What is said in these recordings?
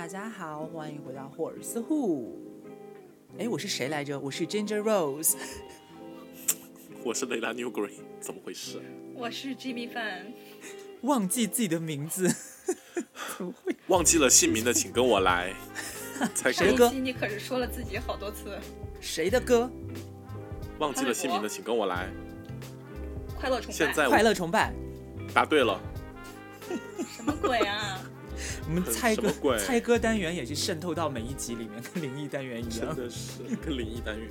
大家好，欢迎回到霍尔斯户。哎，我是谁来着？我是 Ginger Rose。我是雷拉 New Green，怎么回事？我是 Jimmy Fan。忘记自己的名字，怎么会？忘记了姓名的，请跟我来。谁的歌？你可是说了自己好多次。谁的歌？忘记了姓名的，请跟我来。快乐崇拜。现在快乐崇拜。答对了。什么鬼啊？我们猜歌猜歌单元也是渗透到每一集里面，跟灵异单元一样。真的是 跟灵异单元。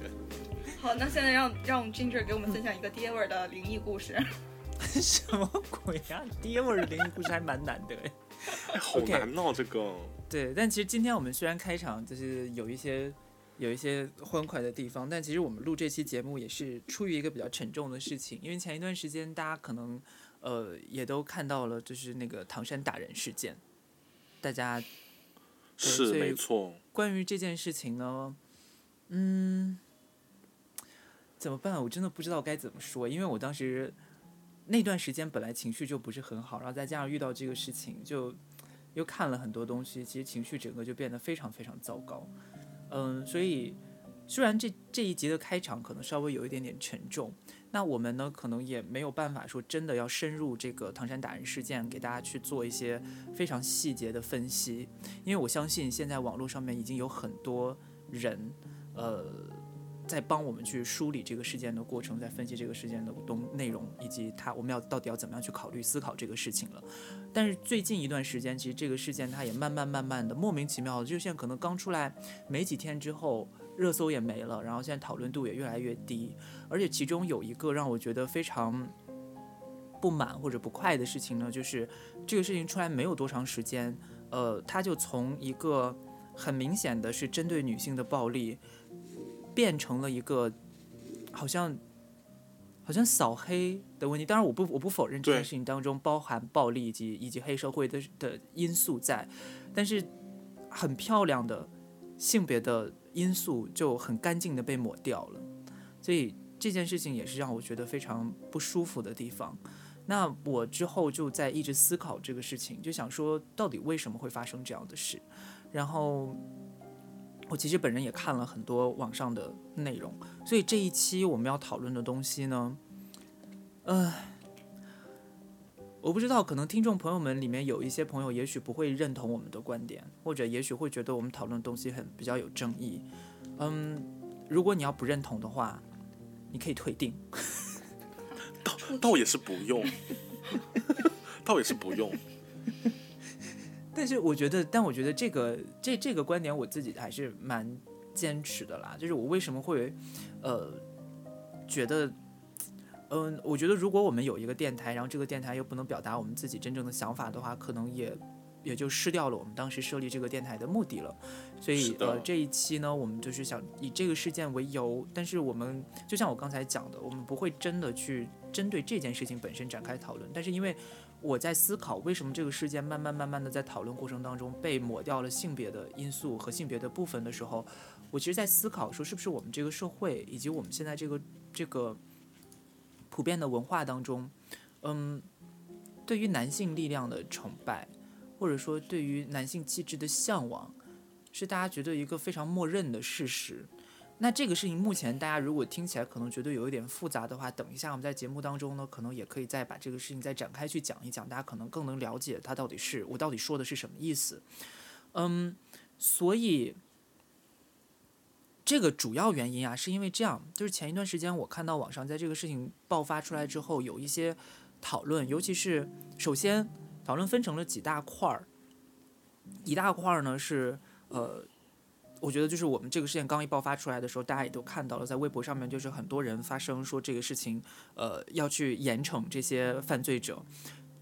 好，那现在让让 Ginger 给我们分享一个爹味儿的灵异故事。什么鬼啊？爹味的灵异故事还蛮难的哎。好难哦，这个。对，但其实今天我们虽然开场就是有一些有一些欢快的地方，但其实我们录这期节目也是出于一个比较沉重的事情，因为前一段时间大家可能呃也都看到了，就是那个唐山打人事件。大家是没错。关于这件事情呢，嗯，怎么办？我真的不知道该怎么说，因为我当时那段时间本来情绪就不是很好，然后再加上遇到这个事情，就又看了很多东西，其实情绪整个就变得非常非常糟糕。嗯，所以虽然这这一集的开场可能稍微有一点点沉重。那我们呢，可能也没有办法说真的要深入这个唐山打人事件，给大家去做一些非常细节的分析，因为我相信现在网络上面已经有很多人，呃，在帮我们去梳理这个事件的过程，在分析这个事件的东内容，以及它我们要到底要怎么样去考虑思考这个事情了。但是最近一段时间，其实这个事件它也慢慢慢慢的莫名其妙的，就现在可能刚出来没几天之后。热搜也没了，然后现在讨论度也越来越低，而且其中有一个让我觉得非常不满或者不快的事情呢，就是这个事情出来没有多长时间，呃，它就从一个很明显的是针对女性的暴力，变成了一个好像好像扫黑的问题。当然，我不我不否认这件事情当中包含暴力以及以及黑社会的的因素在，但是很漂亮的性别的。因素就很干净的被抹掉了，所以这件事情也是让我觉得非常不舒服的地方。那我之后就在一直思考这个事情，就想说到底为什么会发生这样的事。然后我其实本人也看了很多网上的内容，所以这一期我们要讨论的东西呢，呃。我不知道，可能听众朋友们里面有一些朋友，也许不会认同我们的观点，或者也许会觉得我们讨论的东西很比较有争议。嗯，如果你要不认同的话，你可以退订。倒倒也是不用，倒也是不用。但是我觉得，但我觉得这个这这个观点，我自己还是蛮坚持的啦。就是我为什么会呃觉得。嗯，我觉得如果我们有一个电台，然后这个电台又不能表达我们自己真正的想法的话，可能也也就失掉了我们当时设立这个电台的目的了。所以呃，这一期呢，我们就是想以这个事件为由，但是我们就像我刚才讲的，我们不会真的去针对这件事情本身展开讨论。但是因为我在思考，为什么这个事件慢慢慢慢的在讨论过程当中被抹掉了性别的因素和性别的部分的时候，我其实在思考说，是不是我们这个社会以及我们现在这个这个。普遍的文化当中，嗯，对于男性力量的崇拜，或者说对于男性气质的向往，是大家觉得一个非常默认的事实。那这个事情目前大家如果听起来可能觉得有一点复杂的话，等一下我们在节目当中呢，可能也可以再把这个事情再展开去讲一讲，大家可能更能了解它到底是我到底说的是什么意思。嗯，所以。这个主要原因啊，是因为这样，就是前一段时间我看到网上在这个事情爆发出来之后，有一些讨论，尤其是首先讨论分成了几大块儿，一大块儿呢是呃，我觉得就是我们这个事件刚一爆发出来的时候，大家也都看到了，在微博上面就是很多人发声说这个事情呃要去严惩这些犯罪者，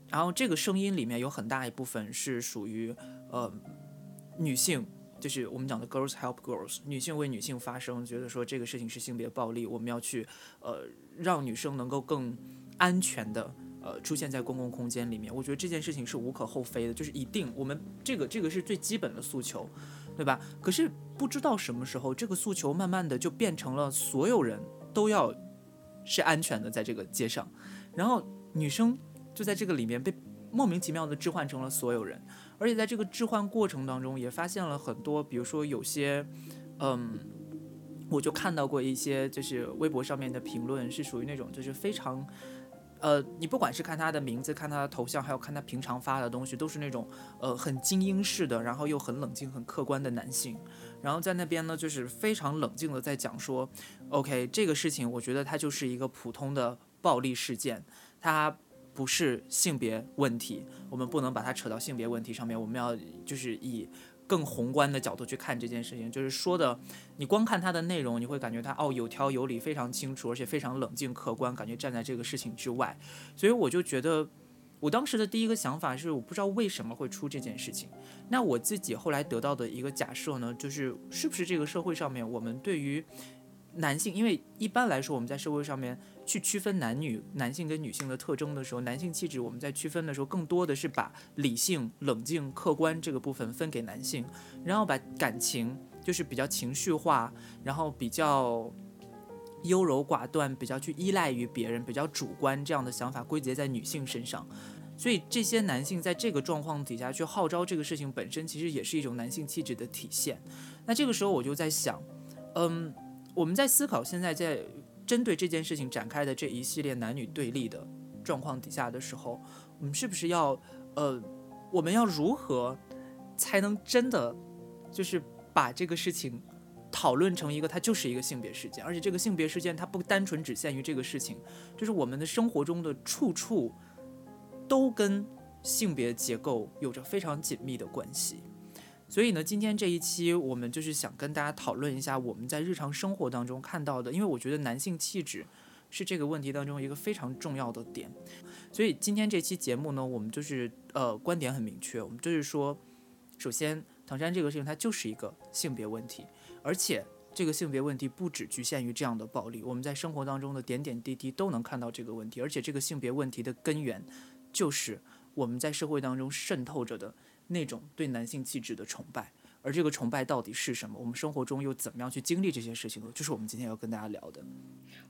然后这个声音里面有很大一部分是属于呃女性。就是我们讲的 girls help girls，女性为女性发声，觉得说这个事情是性别暴力，我们要去呃让女生能够更安全的呃出现在公共空间里面。我觉得这件事情是无可厚非的，就是一定我们这个这个是最基本的诉求，对吧？可是不知道什么时候这个诉求慢慢的就变成了所有人都要是安全的在这个街上，然后女生就在这个里面被莫名其妙的置换成了所有人。而且在这个置换过程当中，也发现了很多，比如说有些，嗯，我就看到过一些，就是微博上面的评论是属于那种就是非常。呃，你不管是看他的名字，看他的头像，还有看他平常发的东西，都是那种呃很精英式的，然后又很冷静、很客观的男性。然后在那边呢，就是非常冷静的在讲说，OK，这个事情我觉得它就是一个普通的暴力事件，它不是性别问题，我们不能把它扯到性别问题上面，我们要就是以。更宏观的角度去看这件事情，就是说的，你光看它的内容，你会感觉它哦有条有理，非常清楚，而且非常冷静客观，感觉站在这个事情之外。所以我就觉得，我当时的第一个想法是，我不知道为什么会出这件事情。那我自己后来得到的一个假设呢，就是是不是这个社会上面，我们对于男性，因为一般来说我们在社会上面。去区分男女、男性跟女性的特征的时候，男性气质我们在区分的时候，更多的是把理性、冷静、客观这个部分分给男性，然后把感情就是比较情绪化，然后比较优柔寡断、比较去依赖于别人、比较主观这样的想法归结在女性身上。所以这些男性在这个状况底下去号召这个事情本身，其实也是一种男性气质的体现。那这个时候我就在想，嗯，我们在思考现在在。针对这件事情展开的这一系列男女对立的状况底下的时候，我们是不是要，呃，我们要如何才能真的就是把这个事情讨论成一个它就是一个性别事件，而且这个性别事件它不单纯只限于这个事情，就是我们的生活中的处处都跟性别结构有着非常紧密的关系。所以呢，今天这一期我们就是想跟大家讨论一下我们在日常生活当中看到的，因为我觉得男性气质是这个问题当中一个非常重要的点。所以今天这期节目呢，我们就是呃观点很明确，我们就是说，首先唐山这个事情它就是一个性别问题，而且这个性别问题不只局限于这样的暴力，我们在生活当中的点点滴滴都能看到这个问题，而且这个性别问题的根源就是我们在社会当中渗透着的。那种对男性气质的崇拜，而这个崇拜到底是什么？我们生活中又怎么样去经历这些事情呢？就是我们今天要跟大家聊的。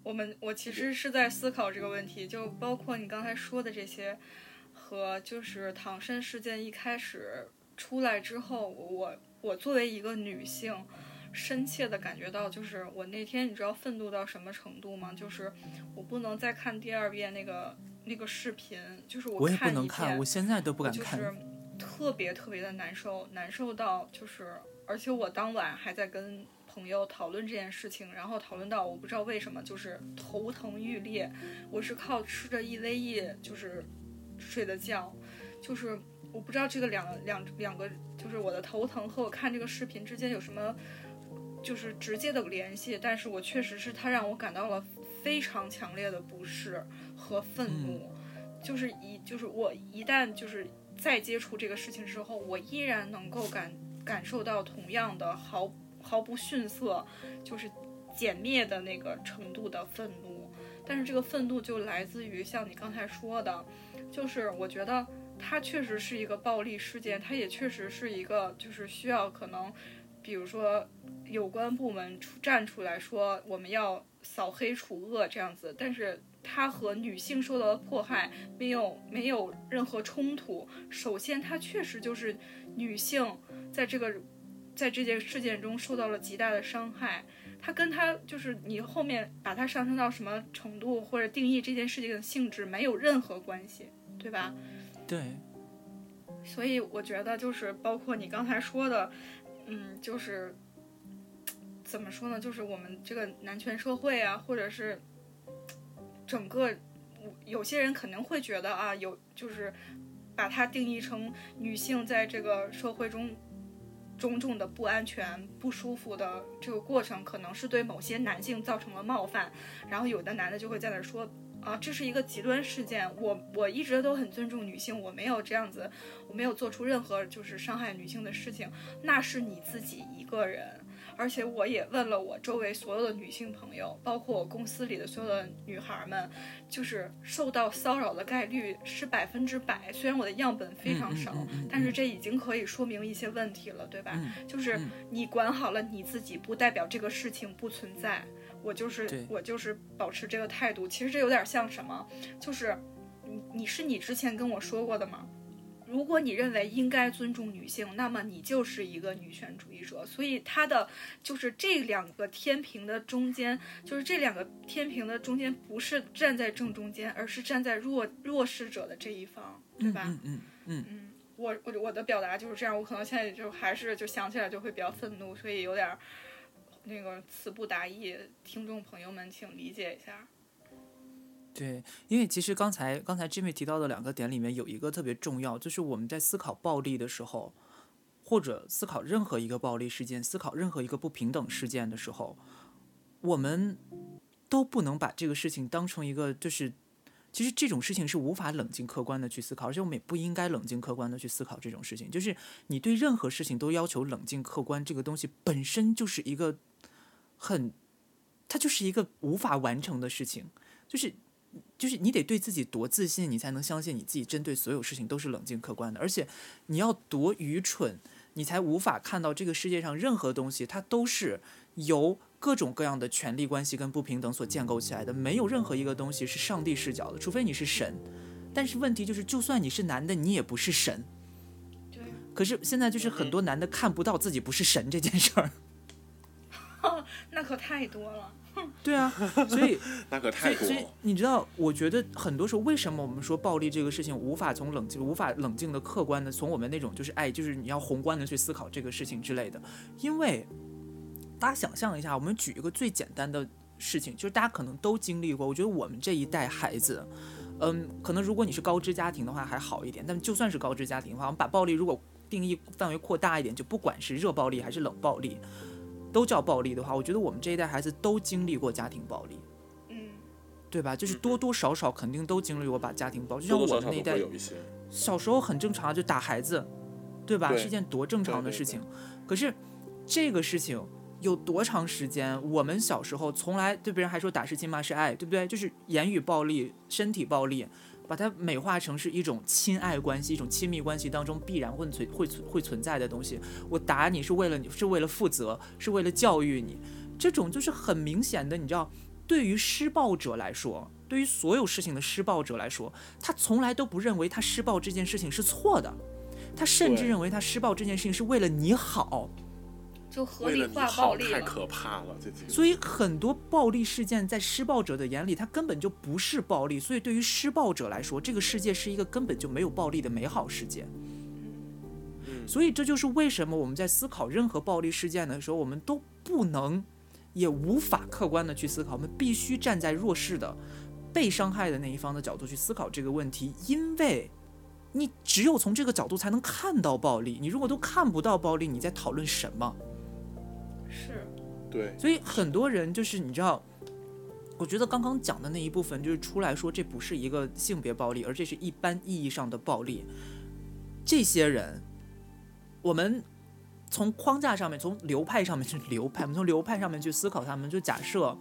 我们我其实是在思考这个问题，就包括你刚才说的这些，和就是唐山事件一开始出来之后，我我作为一个女性，深切的感觉到，就是我那天你知道愤怒到什么程度吗？就是我不能再看第二遍那个那个视频，就是我也不能看，我现在都不敢看。特别特别的难受，难受到就是，而且我当晚还在跟朋友讨论这件事情，然后讨论到我不知道为什么就是头疼欲裂，我是靠吃着 E V E 就是睡的觉，就是我不知道这个两两两个就是我的头疼和我看这个视频之间有什么就是直接的联系，但是我确实是它让我感到了非常强烈的不适和愤怒，就是一就是我一旦就是。再接触这个事情之后，我依然能够感感受到同样的毫毫不逊色，就是减灭的那个程度的愤怒。但是这个愤怒就来自于像你刚才说的，就是我觉得它确实是一个暴力事件，它也确实是一个就是需要可能，比如说有关部门出站出来说我们要扫黑除恶这样子，但是。它和女性受到的迫害没有没有任何冲突。首先，它确实就是女性在这个在这件事件中受到了极大的伤害。它跟它就是你后面把它上升到什么程度或者定义这件事情的性质没有任何关系，对吧？对。所以我觉得就是包括你刚才说的，嗯，就是怎么说呢？就是我们这个男权社会啊，或者是。整个，有些人可能会觉得啊，有就是把它定义成女性在这个社会中种种的不安全、不舒服的这个过程，可能是对某些男性造成了冒犯。然后有的男的就会在那说啊，这是一个极端事件。我我一直都很尊重女性，我没有这样子，我没有做出任何就是伤害女性的事情。那是你自己一个人。而且我也问了我周围所有的女性朋友，包括我公司里的所有的女孩们，就是受到骚扰的概率是百分之百。虽然我的样本非常少，但是这已经可以说明一些问题了，对吧？就是你管好了你自己，不代表这个事情不存在。我就是我就是保持这个态度。其实这有点像什么？就是你你是你之前跟我说过的吗？如果你认为应该尊重女性，那么你就是一个女权主义者。所以他的就是这两个天平的中间，就是这两个天平的中间不是站在正中间，而是站在弱弱势者的这一方，对吧？嗯嗯嗯嗯，我我我的表达就是这样，我可能现在就还是就想起来就会比较愤怒，所以有点那个词不达意，听众朋友们请理解一下。对，因为其实刚才刚才 Jimmy 提到的两个点里面有一个特别重要，就是我们在思考暴力的时候，或者思考任何一个暴力事件、思考任何一个不平等事件的时候，我们都不能把这个事情当成一个就是，其实这种事情是无法冷静客观的去思考，而且我们也不应该冷静客观的去思考这种事情。就是你对任何事情都要求冷静客观，这个东西本身就是一个很，它就是一个无法完成的事情，就是。就是你得对自己多自信，你才能相信你自己针对所有事情都是冷静客观的。而且你要多愚蠢，你才无法看到这个世界上任何东西，它都是由各种各样的权力关系跟不平等所建构起来的。没有任何一个东西是上帝视角的，除非你是神。但是问题就是，就算你是男的，你也不是神。对，可是现在就是很多男的看不到自己不是神这件事儿。那可太多了。对啊，所以 那可所以，所以。你知道，我觉得很多时候，为什么我们说暴力这个事情无法从冷静、无法冷静的、客观的，从我们那种就是哎，就是你要宏观的去思考这个事情之类的？因为大家想象一下，我们举一个最简单的事情，就是大家可能都经历过。我觉得我们这一代孩子，嗯，可能如果你是高知家庭的话还好一点，但就算是高知家庭的话，我们把暴力如果定义范围扩大一点，就不管是热暴力还是冷暴力。都叫暴力的话，我觉得我们这一代孩子都经历过家庭暴力，嗯，对吧？就是多多少少肯定都经历过把家庭暴力，就像我们那一代。小时候很正常，就打孩子，对吧？对是一件多正常的事情。可是这个事情有多长时间？我们小时候从来对别人还说打是亲，骂是爱，对不对？就是言语暴力、身体暴力，把它美化成是一种亲爱关系、一种亲密关系当中必然会存会存会存在的东西。我打你是为了你，是为了负责，是为了教育你。这种就是很明显的，你知道，对于施暴者来说，对于所有事情的施暴者来说，他从来都不认为他施暴这件事情是错的，他甚至认为他施暴这件事情是为了你好。就合为了你理化暴好，力。太可怕了。所以很多暴力事件在施暴者的眼里，它根本就不是暴力。所以对于施暴者来说，这个世界是一个根本就没有暴力的美好世界。嗯所以这就是为什么我们在思考任何暴力事件的时候，我们都不能，也无法客观的去思考，我们必须站在弱势的、被伤害的那一方的角度去思考这个问题，因为。你只有从这个角度才能看到暴力，你如果都看不到暴力，你在讨论什么？是，对，所以很多人就是你知道，我觉得刚刚讲的那一部分就是出来说这不是一个性别暴力，而这是一般意义上的暴力。这些人，我们从框架上面，从流派上面去流派，我们从流派上面去思考他们，就假设。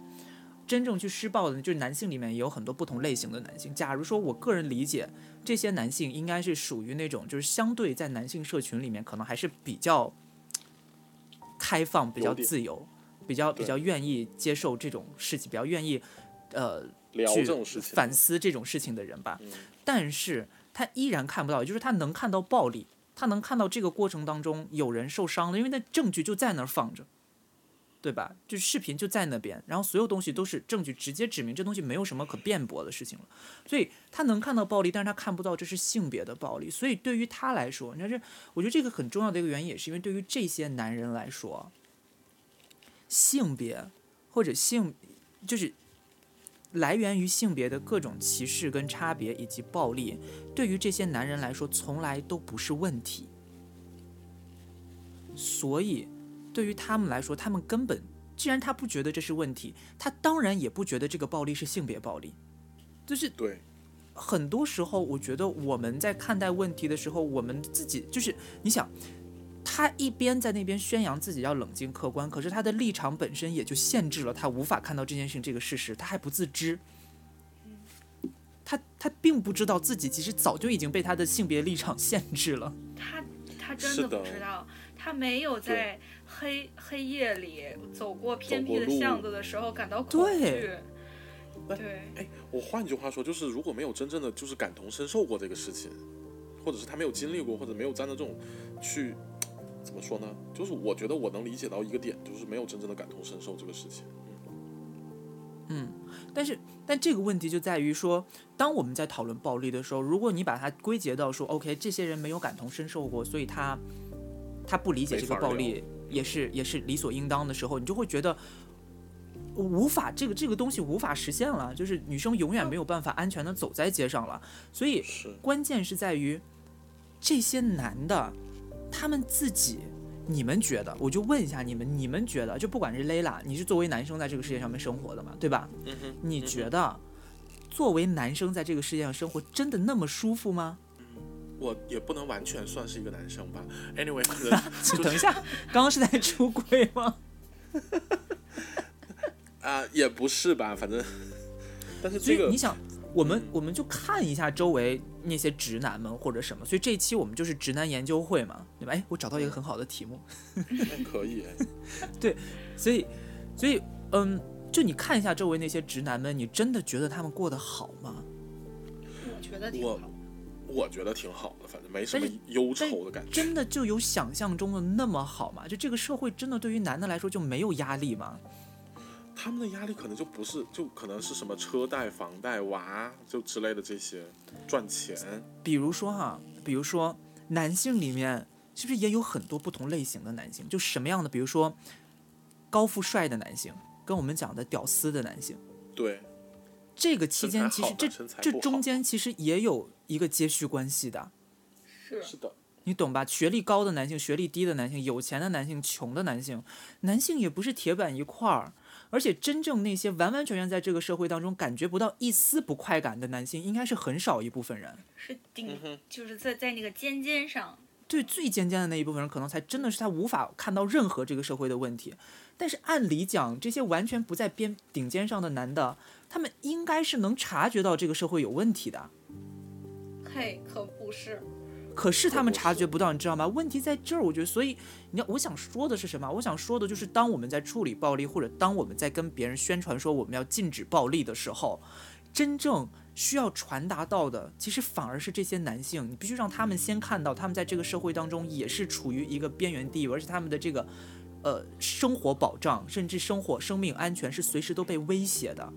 真正去施暴的，就是男性里面也有很多不同类型的男性。假如说我个人理解，这些男性应该是属于那种，就是相对在男性社群里面，可能还是比较开放、比较自由、比较比较愿意接受这种事情，比较愿意呃聊去反思这种事情的人吧。嗯。但是他依然看不到，也就是他能看到暴力，他能看到这个过程当中有人受伤了，因为那证据就在那儿放着，对吧？就视频就在那边，然后所有东西都是证据，直接指明这东西没有什么可辩驳的事情了。所以他能看到暴力，但是他看不到这是性别的暴力。所以对于他来说，你看这，我觉得这个很重要的一个原因，也是因为对于这些男人来说，性别或者性就是来源于性别的各种歧视跟差别以及暴力，对于这些男人来说从来都不是问题。所以，对于他们来说，他们根本既然他不觉得这是问题，他当然也不觉得这个暴力是性别暴力。就是对，很多时候，我觉得我们在看待问题的时候，我们自己就是你想，他一边在那边宣扬自己要冷静客观，可是他的立场本身也就限制了他无法看到这件事情这个事实，他还不自知。他他并不知道自己其实早就已经被他的性别立场限制了。他他真的不知道，他没有在黑黑夜里走过偏僻的巷子的时候感到恐惧。哎对，哎，我换句话说，就是如果没有真正的就是感同身受过这个事情，或者是他没有经历过，或者没有站在这种去怎么说呢？就是我觉得我能理解到一个点，就是没有真正的感同身受这个事情。嗯但是，但这个问题就在于说，当我们在讨论暴力的时候，如果你把它归结到说，OK，这些人没有感同身受过，所以他他不理解这个暴力也是也是理所应当的时候，你就会觉得无法这个这个东西无法实现了，就是女生永远没有办法安全的走在街上了。所以，关键是在于这些男的，他们自己。你们觉得？我就问一下你们，你们觉得？就不管是 Layla，你是作为男生在这个世界上面生活的嘛，对吧？你觉得作为男生在这个世界上生活真的那么舒服吗？我也不能完全算是一个男生吧。Anyway，等一下，刚刚是在出轨吗？啊、也不是吧，反正，但是这个所以你想，我们我们就看一下周围那些直男们或者什么，所以这一期我们就是直男研究会嘛，对吧？哎，我找到一个很好的题目，那可以对，所以，所以，嗯，就你看一下周围那些直男们，你真的觉得他们过得好吗？我觉得挺我好。我觉得挺好的，反正没什么忧愁的感觉。真的就有想象中的那么好吗？就这个社会真的对于男的来说就没有压力吗？他们的压力可能就不是，就可能是什么车贷、房贷、娃就之类的这些赚钱。比如说哈，比如说男性里面是不是也有很多不同类型的男性？就什么样的？比如说高富帅的男性，跟我们讲的屌丝的男性，对，这个期间其实这这中间其实也有一个接续关系的，是是的，你懂吧？学历高的男性、学历低的男性、有钱的男性、穷的男性，男性也不是铁板一块儿。而且真正那些完完全全在这个社会当中感觉不到一丝不快感的男性，应该是很少一部分人。是顶就是在在那个尖尖上，对最尖尖的那一部分人，可能才真的是他无法看到任何这个社会的问题。但是按理讲，这些完全不在边顶尖上的男的，他们应该是能察觉到这个社会有问题的。嘿，可不是。可是他们察觉不到，你知道吗？问题在这儿，我觉得，所以你要我想说的是什么？我想说的就是，当我们在处理暴力，或者当我们在跟别人宣传说我们要禁止暴力的时候，真正需要传达到的，其实反而是这些男性，你必须让他们先看到，他们在这个社会当中也是处于一个边缘地位，而且他们的这个呃生活保障，甚至生活生命安全是随时都被威胁的。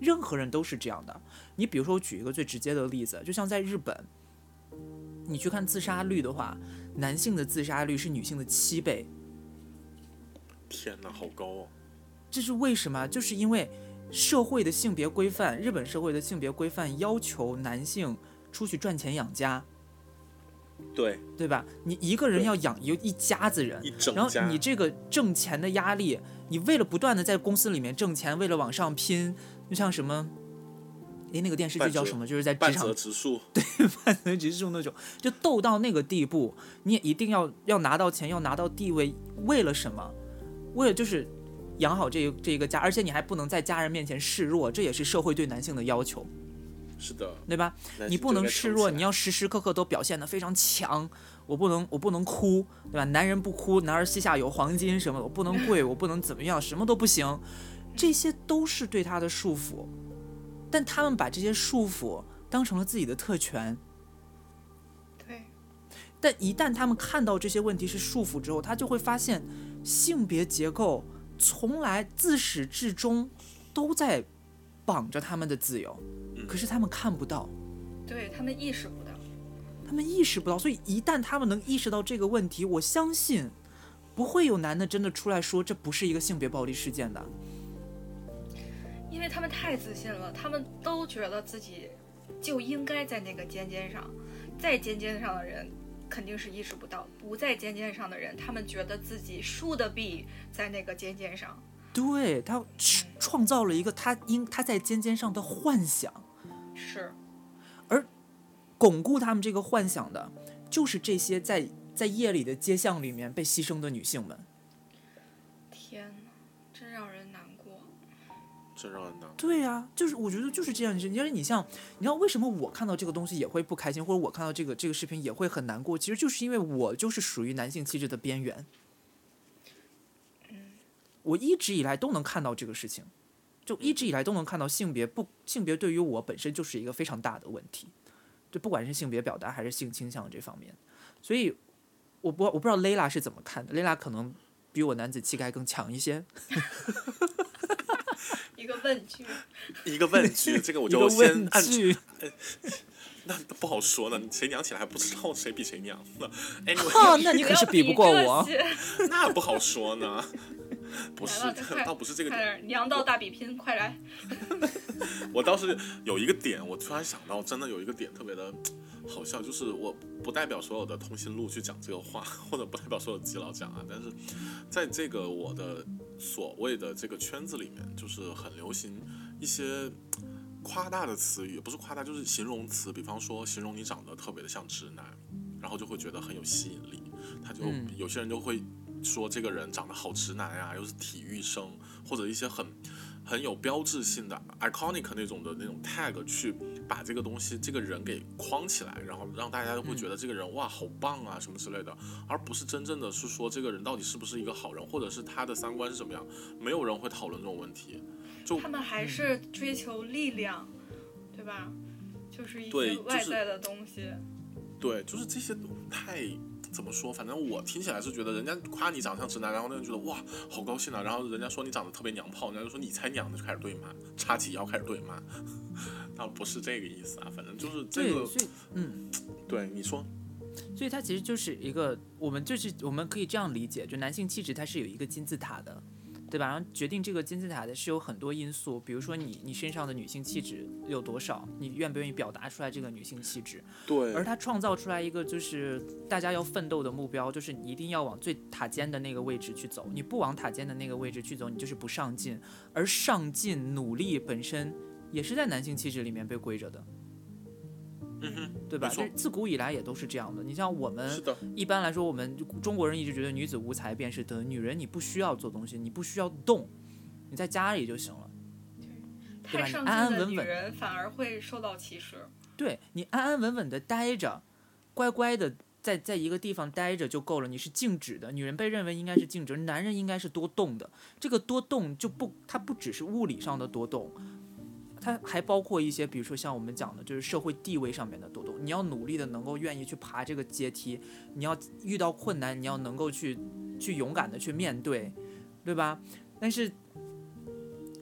任何人都是这样的。你比如说，我举一个最直接的例子，就像在日本，你去看自杀率的话，男性的自杀率是女性的七倍，天哪，好高啊！这是为什么？就是因为社会的性别规范，日本社会的性别规范要求男性出去赚钱养家，对，对吧？你一个人要养一一家子人然后你这个挣钱的压力，你为了不断的在公司里面挣钱，为了往上拼，就像什么，诶，那个电视剧叫什么？就是在职半场泽直树，半泽直树那种，就斗到那个地步，你也一定要要拿到钱，要拿到地位，为了什么？为了就是养好这这一个家，而且你还不能在家人面前示弱，这也是社会对男性的要求，是的，对吧？你不能示弱，你要时时刻刻都表现得非常强。我不能，我不能哭，对吧？男人不哭，男儿膝下有黄金什么的，我不能跪，我不能怎么样，什么都不行，这些都是对他的束缚。但他们把这些束缚当成了自己的特权，对，但一旦他们看到这些问题是束缚之后，他就会发现，性别结构从来自始至终都在绑着他们的自由，嗯可是他们看不到。对他们意识不到。他们意识不到，所以一旦他们能意识到这个问题，我相信不会有男的真的出来说这不是一个性别暴力事件的。因为他们太自信了，他们都觉得自己就应该在那个尖尖上，在尖尖上的人肯定是意识不到，不在尖尖上的人，他们觉得自己输的币在那个尖尖上。对他创创造了一个他应他在尖尖上的幻想，是，而巩固他们这个幻想的，就是这些在在夜里的街巷里面被牺牲的女性们。天哪，真让人难过。真让人难过。对呀、就是我觉得就是这样。你因为你像，你知道为什么我看到这个东西也会不开心，或者我看到这个这个视频也会很难过？其实就是因为我就是属于男性气质的边缘。我一直以来都能看到这个事情，就一直以来都能看到性别不性别对于我本身就是一个非常大的问题。就不管是性别表达还是性倾向这方面，所以我不我不知道 lala 是怎么看的 lala 可能比我男子气概更强一些。一个问句，一个问句，这个我就先按问句，那不好说呢，谁娘起来还不知道谁比谁娘呢？Anyway，哈，那你可是比不过我那不好说呢。不是倒不是这个点，娘道大比拼，快来！我倒是有一个点，我突然想到，真的有一个点特别的好笑，就是我不代表所有的通讯录去讲这个话，或者不代表所有基佬讲啊，但是在这个我的所谓的这个圈子里面，就是很流行一些夸大的词语，不是夸大，就是形容词，比方说形容你长得特别的像直男，然后就会觉得很有吸引力，他就、嗯。有些人就会说这个人长得好直男啊，又是体育生，或者一些很很有标志性的 iconic 那种的那种 tag 去把这个东西这个人给框起来，然后让大家都会觉得这个人、哇好棒啊什么之类的，而不是真正的是说这个人到底是不是一个好人，或者是他的三观是怎么样，没有人会讨论这种问题。就他们还是追求力量，对吧？就是一些外在的东西。对，就是这些太怎么说？反正我听起来是觉得人家夸你长相直男，然后那人觉得哇好高兴啊，然后人家说你长得特别娘炮，人家就说你才娘，就开始对骂，叉起腰开始对骂。倒不是这个意思啊，反正就是这对，个嗯，对你说，所以它其实就是一个，我们就是我们可以这样理解，就男性气质它是有一个金字塔的，对吧？然后决定这个金字塔的是有很多因素，比如说你你身上的女性气质有多少，你愿不愿意表达出来这个女性气质，对而他创造出来一个就是大家要奋斗的目标，就是你一定要往最塔尖的那个位置去走，你不往塔尖的那个位置去走，你就是不上进，而上进努力本身也是在男性气质里面被归着的。嗯哼，对吧？没错就是自古以来也都是这样的。你像我们是的，一般来说，我们中国人一直觉得女子无才便是德，女人你不需要做东西，你不需要动，你在家里就行了。对吧太上你安安稳稳女人反而会受到歧视。对你安安稳稳的待着，乖乖的在在一个地方待着就够了。你是静止的，女人被认为应该是静止，男人应该是多动的。这个多动就不，它不只是物理上的多动，它还包括一些，比如说像我们讲的，就是社会地位上面的多动。你要努力的能够愿意去爬这个阶梯，你要遇到困难，你要能够去去勇敢的去面对，对吧？但是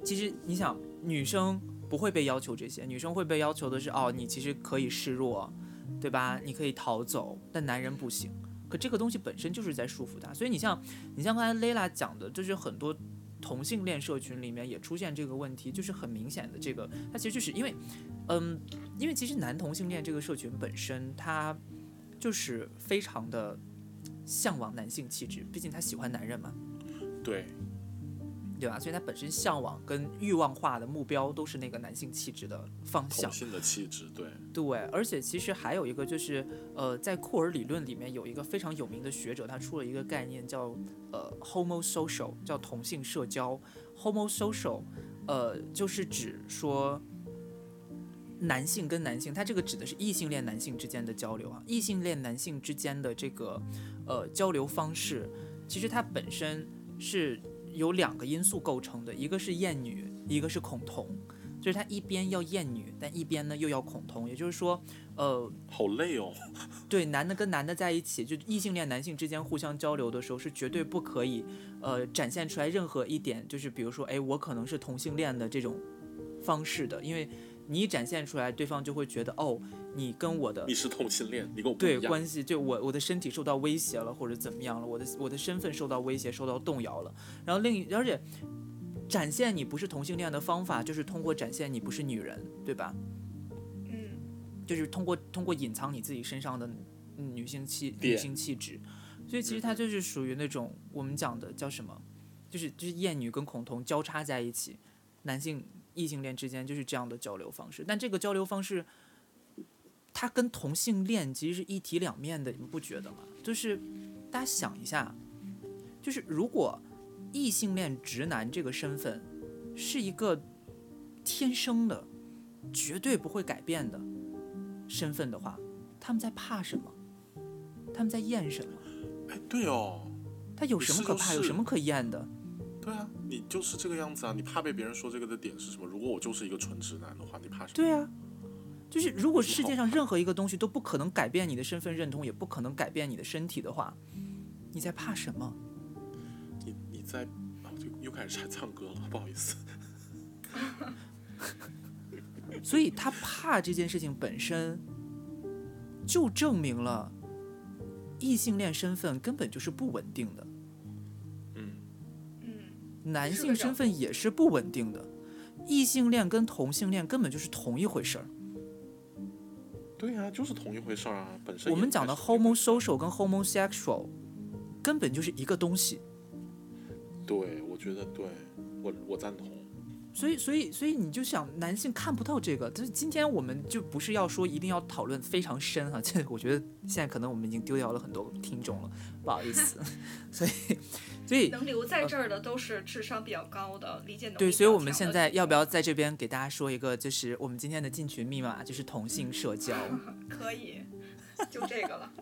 其实你想，女生不会被要求这些，女生会被要求的是，哦，你其实可以示弱，对吧？你可以逃走，但男人不行。可这个东西本身就是在束缚他，所以你像你像刚才 Layla 讲的，就是很多同性恋社群里面也出现这个问题，就是很明显的这个，它其实就是因为，嗯，因为其实男同性恋这个社群本身，他就是非常的向往男性气质，毕竟他喜欢男人嘛，对，对吧？所以他本身向往跟欲望化的目标都是那个男性气质的方向同。性的气质，对，对，而且其实还有一个就是，呃，在库尔理论里面有一个非常有名的学者，他出了一个概念叫呃 homosocial，叫同性社交。homosocial，呃，就是指说男性跟男性，他这个指的是异性恋男性之间的交流啊，异性恋男性之间的这个呃交流方式，其实它本身是由两个因素构成的，一个是厌女，一个是恐同。就是他一边要厌女，但一边呢又要恐同，也就是说，呃，好累哦，对男的跟男的在一起，就异性恋男性之间互相交流的时候，是绝对不可以，呃，展现出来任何一点，就是比如说，哎，我可能是同性恋的这种方式的，因为你一展现出来，对方就会觉得，哦，你跟我的你是同性恋，你跟我对，关系，就我我的身体受到威胁了，或者怎么样了，我的我的身份受到威胁，受到动摇了。然后另一，而且展现你不是同性恋的方法，就是通过展现你不是女人，对吧？嗯，就是通过通过隐藏你自己身上的嗯女性气女性气质，所以其实它就是属于那种我们讲的叫什么，就是就是厌女跟恐同交叉在一起，男性异性恋之间就是这样的交流方式，但这个交流方式，它跟同性恋其实是一体两面的，你们不觉得吗？就是大家想一下，就是如果异性恋直男这个身份是一个天生的，绝对不会改变的身份的话，他们在怕什么？他们在厌什么？哎，对哦，他有什么可怕？有什么可厌的？对啊，你就是这个样子啊，你怕被别人说这个的点是什么？如果我就是一个纯直男的话，你怕什么？对啊，就是如果世界上任何一个东西都不可能改变你的身份认同，也不可能改变你的身体的话，你在怕什么？你你在啊，就又开始唱唱歌了，不好意思。所以他怕这件事情本身，就证明了异性恋身份根本就是不稳定的，嗯，嗯，男性身份也是不稳定的，异性恋跟同性恋根本就是同一回事儿。对呀、就是同一回事儿啊，本身我们讲的 homosocial 跟 homosexual 根本就是一个东西。对，我觉得对，我我赞同。所以，所以，所以你就想，男性看不到这个。就是今天我们就不是要说一定要讨论非常深哈、这我觉得现在可能我们已经丢掉了很多听众了，不好意思。所以，所以能留在这儿的都是智商比较高的，理解能力对，所以我们现在要不要在这边给大家说一个，就是我们今天的进群密码，就是同性社交。可以，就这个了。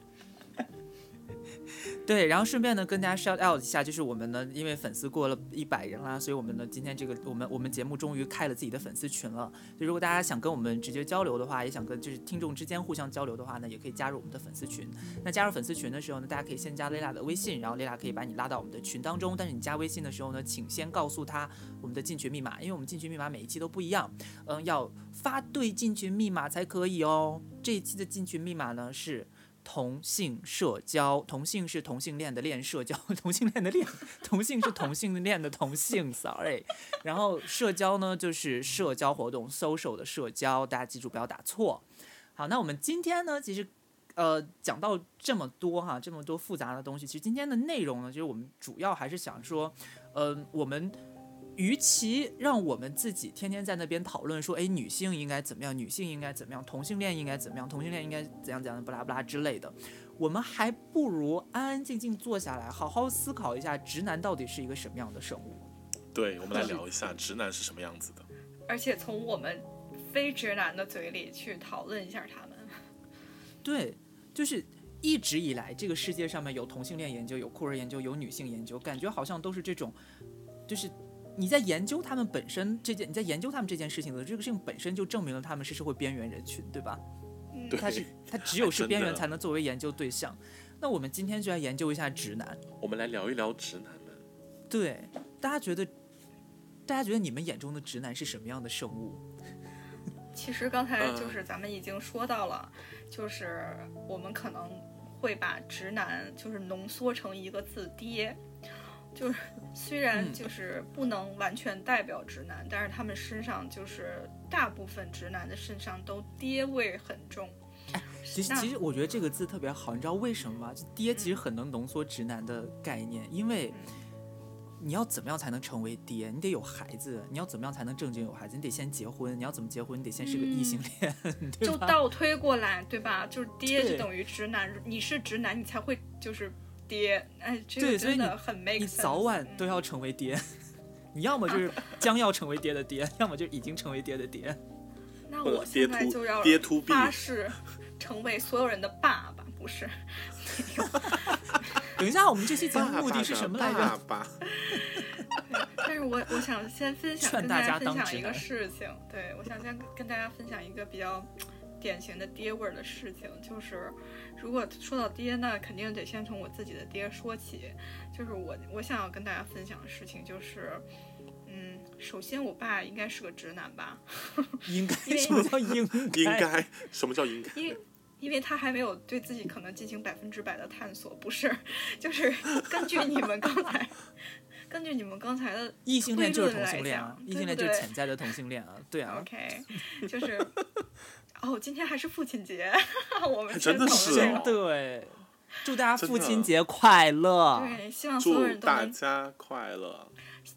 对，然后顺便呢跟大家 shout out 一下，就是我们呢，因为粉丝过了一百人啦，所以我们呢今天这个我们我们节目终于开了自己的粉丝群了。所以如果大家想跟我们直接交流的话，也想跟就是听众之间互相交流的话呢，也可以加入我们的粉丝群。那加入粉丝群的时候呢，大家可以先加 Lela 的微信，然后 Lela 可以把你拉到我们的群当中。但是你加微信的时候呢，请先告诉他我们的进群密码，因为我们进群密码每一期都不一样，嗯，要发对进群密码才可以哦。这一期的进群密码呢是。同性社交，同性是同性恋的恋，社交 同性恋的恋，同性是同性恋的同性，sorry。然后社交呢，就是社交活动，social 的社交，大家记住不要打错。好，那我们今天呢，其实呃讲到这么多哈，这么多复杂的东西，其实今天的内容呢，其实我们主要还是想说，呃，我们。与其让我们自己天天在那边讨论说，哎，女性应该怎么样，女性应该怎么样，同性恋应该怎么样，同性恋应该怎样怎样，不拉不拉之类的，我们还不如安安静静坐下来，好好思考一下，直男到底是一个什么样的生物。对，我们来聊一下直男是什么样子的。而且从我们非直男的嘴里去讨论一下他们。对，就是一直以来，这个世界上面有同性恋研究，有酷儿研究，有女性研究，感觉好像都是这种，就是你在研究他们本身这件，你在研究他们这件事情的这个事情本身就证明了他们是社会边缘人群，对吧？嗯，对他是他只有是边缘才能作为研究对象。那我们今天就来研究一下直男。我们来聊一聊直男们。对，大家觉得，大家觉得你们眼中的直男是什么样的生物？其实刚才就嗯是咱们已经说到了，就是我们可能会把直男就是浓缩成一个字“爹”，就是虽然嗯就是不能完全代表直男，但是他们身上就是大部分直男的身上都爹味很重。其实，其实我觉得这个字特别好，你知道为什么吗？就爹其实很能浓缩直男的概念，因为你要怎么样才能成为爹？你得有孩子，你要怎么样才能正经有孩子？你得先结婚，你要怎么结婚？你得先是个异性恋？就倒推过来，对吧？就是爹就等于直男，你是直男，你才会就是爹。哎，这个对所以你真的很 make 你。早晚都要成为爹，你要么就是将要成为爹的爹，要么就已经成为爹的爹。那我现在就要发誓成为所有人的爸爸，不是？等一下，我们这期节目目的是什么来着？爸爸，但是我我想先分享，跟大家家分享一个事情。对，我想先跟大家分享一个比较典型的爹味儿的事情，就是如果说到爹那，肯定得先从我自己的爹说起。就是我我想要跟大家分享的事情就是。嗯，首先我爸应该是个直男吧，应该因为什么叫应应该什么叫应该？因为因为他还没有对自己可能进行百分之百的探索，不是，就是根据你们刚才，根据你们刚才的异性恋就是同性恋啊，异性恋就是潜在的同性恋啊，对啊。OK，就是 哦，今天还是父亲节，我们真的是对，祝大家父亲节快乐！对，希望所有人都能。大家快乐。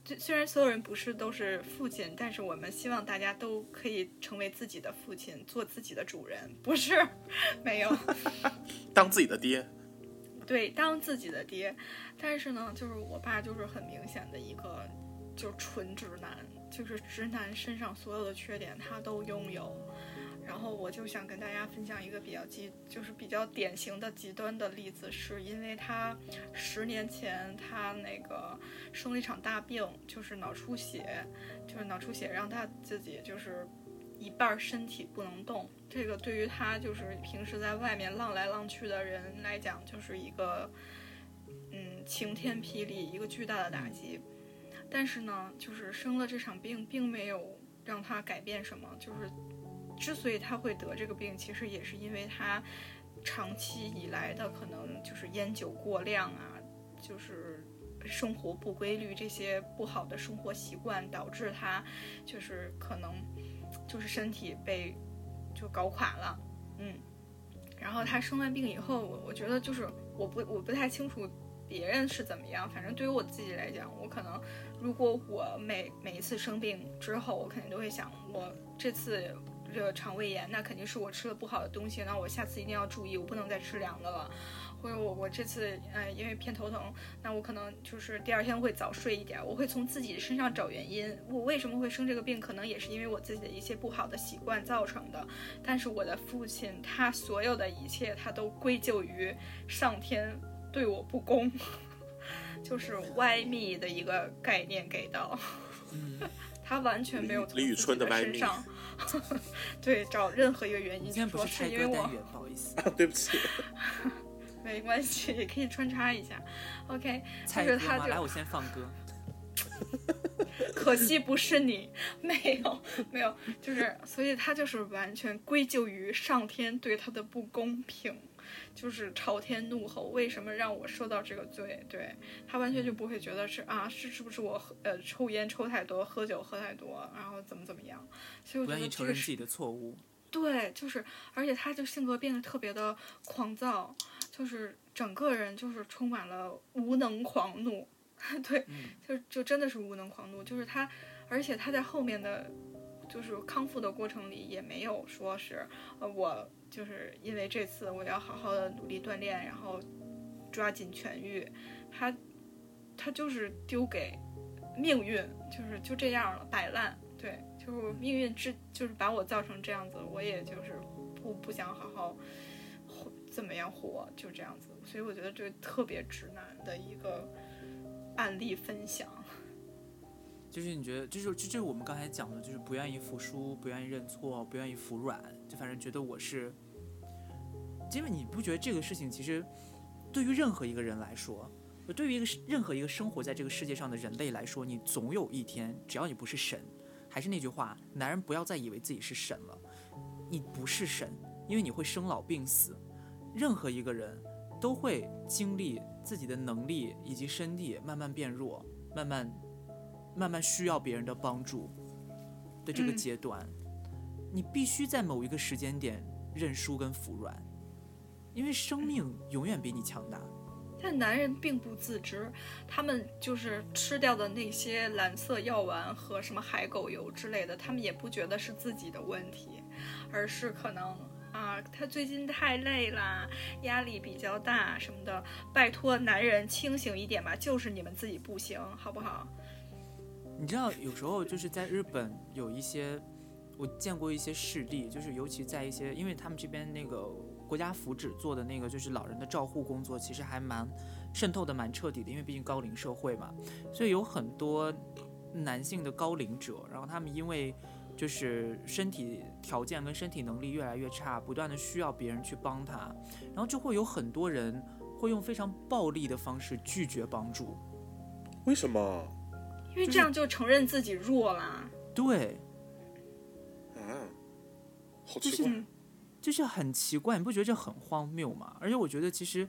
虽虽然所有人不是都是父亲，但是我们希望大家都可以成为自己的父亲，做自己的主人，不是没有。当自己的爹，对，当自己的爹。但是呢，就是我爸就是很明显的一个，就是纯直男，就是直男身上所有的缺点他都拥有。然后我就想跟大家分享一个比较极，就是比较典型的极端的例子，是因为他十年前他那个生了一场大病，就是脑出血，就是脑出血让他自己就是一半身体不能动，这个对于他就是平时在外面浪来浪去的人来讲，就是一个嗯晴天霹雳，一个巨大的打击。但是呢，就是生了这场病，并没有让他改变什么。就是之所以他会得这个病，其实也是因为他长期以来的可能就是烟酒过量啊，就是生活不规律这些不好的生活习惯，导致他就是可能就是身体被就搞垮了，嗯。然后他生完病以后，我我觉得就是我不我不太清楚别人是怎么样，反正对于我自己来讲，我可能如果我每每一次生病之后，我肯定都会想，我这次这个肠胃炎，那肯定是我吃了不好的东西，那我下次一定要注意，我不能再吃凉的了。或者我我这次呃因为偏头疼，那我可能就是第二天会早睡一点，我会从自己身上找原因，我为什么会生这个病，可能也是因为我自己的一些不好的习惯造成的。但是我的父亲他所有的一切，他都归咎于上天对我不公。就是歪密的一个概念给到，他完全没有从李宇春的身上，对找任何一个原因，说是因为我，不好意思，啊，对不起，没关系，也可以穿插一下。OK？就是他就来，我先放歌。可惜不是你，没有没有，就是所以他就是完全归咎于上天对他的不公平，就是朝天怒吼，为什么让我受到这个罪？对他完全就不会觉得是啊，是是不是我喝呃抽烟抽太多，喝酒喝太多，然后怎么怎么样？所以我觉得这个是承认自己的错误。对，就是，而且他就性格变得特别的狂躁，就是整个人就是充满了无能狂怒，对，就就真的是无能狂怒，就是他，而且他在后面的，就是康复的过程里也没有说是，呃，我就是因为这次我要好好的努力锻炼，然后抓紧痊愈，他，他就是丢给命运，就是就这样了，摆烂，对，就是命运之，就是把我造成这样子，我也就是不不想好好活怎么样活，就这样子，所以我觉得这特别直男的一个案例分享。就是你觉得，就是这就是我们刚才讲的，就是不愿意服输，不愿意认错，不愿意服软，就反正觉得我是，因为你不觉得这个事情其实对于任何一个人来说，对于一个任何一个生活在这个世界上的人类来说，你总有一天，只要你不是神，还是那句话，男人不要再以为自己是神了，你不是神，因为你会生老病死，任何一个人都会经历自己的能力以及身体慢慢变弱，慢慢。慢慢需要别人的帮助的这个嗯阶段，你必须在某一个时间点认输跟服软，因为生命永远比你强大。但男人并不自知，他们就是吃掉的那些蓝色药丸和什么海狗油之类的，他们也不觉得是自己的问题，而是可能啊，他最近太累啦，压力比较大什么的。拜托，男人清醒一点吧，就是你们自己不行，好不好？你知道，有时候就是在日本有一些，我见过一些事例，就是尤其在一些，因为他们这边那个国家福祉做的那个就是老人的照护工作，其实还蛮渗透的蛮彻底的，因为毕竟高龄社会嘛，所以有很多男性的高龄者，然后他们因为就是身体条件跟身体能力越来越差，不断的需要别人去帮他，然后就会有很多人会用非常暴力的方式拒绝帮助。为什么？就是因为这样就承认自己弱啦。对，啊，好就是奇怪。嗯就是很奇怪，你不觉得这很荒谬吗？而且我觉得其实，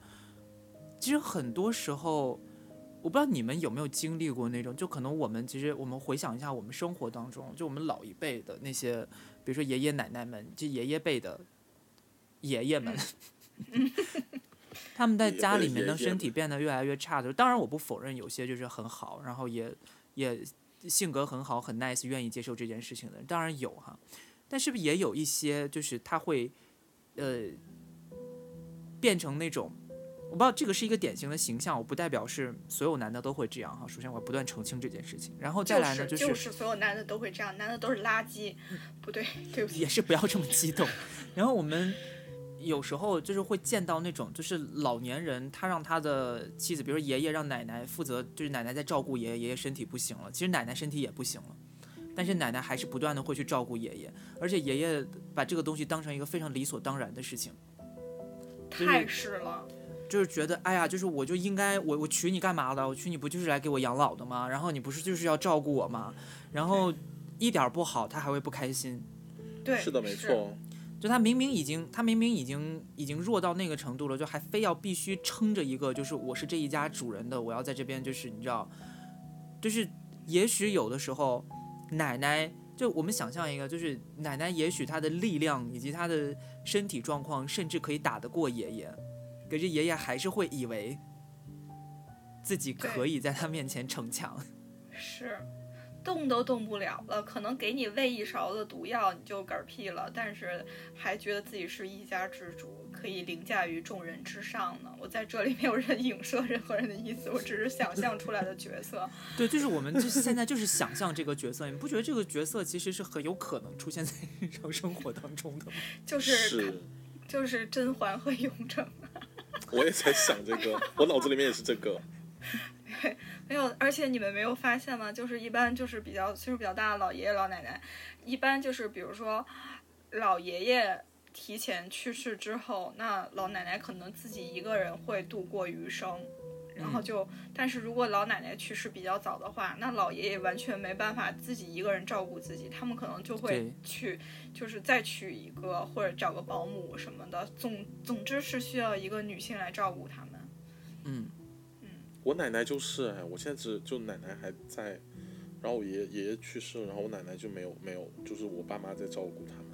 其实很多时候，我不知道你们有没有经历过那种，就可能我们其实我们回想一下我们生活当中，就我们老一辈的那些，比如说爷爷奶奶们，就爷爷辈的爷爷们，他们在家里面的身体变得越来越差的时候，当然我不否认有些就是很好，然后也也性格很好、很 nice，愿意接受这件事情的人，当然有哈。但是不是也有一些就是他会，呃，变成那种，我不知道这个是一个典型的形象，我不代表是所有男的都会这样哈。首先我要不断澄清这件事情，然后再来呢就是就是所有男的都会这样，男的都是垃圾。不对，对不起也。是不要这么激动。然后我们有时候就是会见到那种，就是老年人他让他的妻子，比如说爷爷让奶奶负责，就是奶奶在照顾爷爷，爷爷身体不行了，其实奶奶身体也不行了，但是奶奶还是不断的会去照顾爷爷，而且爷爷把这个东西当成一个非常理所当然的事情，太是了。就是觉得，哎呀，就是我就应该，我我娶你干嘛的？我娶你不就是来给我养老的吗？然后你不是就是要照顾我吗？然后一点不好，他还会不开心。对，是的，没错。就他明明已经，他明明已经已经弱到那个程度了，就还非要必须撑着一个，就是我是这一家主人的，我要在这边，就是你知道，就是也许有的时候，奶奶就我们想象一个，就是奶奶也许她的力量以及她的身体状况，甚至可以打得过爷爷。可是爷爷还是会以为自己可以在他面前逞强，是动都动不了了，可能给你喂一勺子毒药你就嗝屁了，但是还觉得自己是一家之主，可以凌驾于众人之上呢。我在这里没有人影射任何人的意思，我只是想象出来的角色。对，就是我们就是现在就是想象这个角色，你不觉得这个角色其实是很有可能出现在日常生活当中的吗？就是就是甄嬛和雍正。我也在想这个，我脑子里面也是这个。没有，而且你们没有发现吗？就是一般就是比较岁数比较大的老爷爷老奶奶，一般就是比如说老爷爷提前去世之后，那老奶奶可能自己一个人会度过余生。然后就，但是如果老奶奶去世比较早的话，那老爷爷完全没办法自己一个人照顾自己，他们可能就会去，就是再娶一个或者找个保姆什么的，总总之是需要一个女性来照顾他们。嗯嗯，我奶奶就是哎，我现在只就奶奶还在，然后我爷爷爷去世了，然后我奶奶就没有没有，就是我爸妈在照顾他们。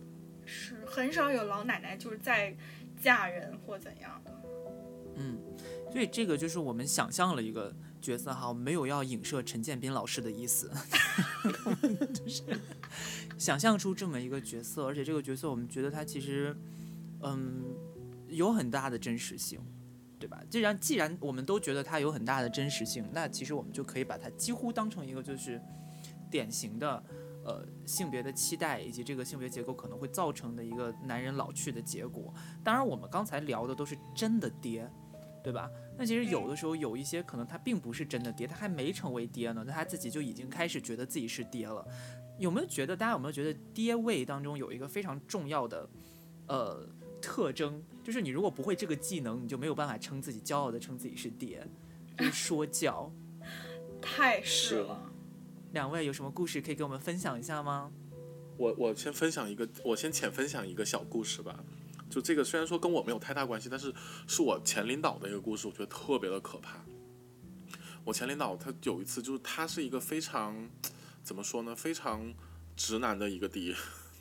是很少有老奶奶就是在嫁人或怎样的。嗯。所以这个就是我们想象了一个角色哈，没有要影射陈建斌老师的意思，就是想象出这么一个角色，而且这个角色我们觉得他其实，嗯，有很大的真实性，对吧？既然既然我们都觉得它有很大的真实性，那其实我们就可以把它几乎当成一个就是典型的呃性别的期待以及这个性别结构可能会造成的一个男人老去的结果。当然，我们刚才聊的都是真的爹。对吧？那其实有的时候有一些可能他并不是真的爹，他还没成为爹呢，那他自己就已经开始觉得自己是爹了。有没有觉得大家有没有觉得爹位当中有一个非常重要的呃特征，就是你如果不会这个技能，你就没有办法称自己骄傲的称自己是爹，就是说教。太是了。两位有什么故事可以给我们分享一下吗？我我先分享一个，我先浅分享一个小故事吧。就这个虽然说跟我没有太大关系，但是是我前领导的一个故事，我觉得特别的可怕。我前领导他有一次就是他是一个非常怎么说呢，非常直男的一个爹。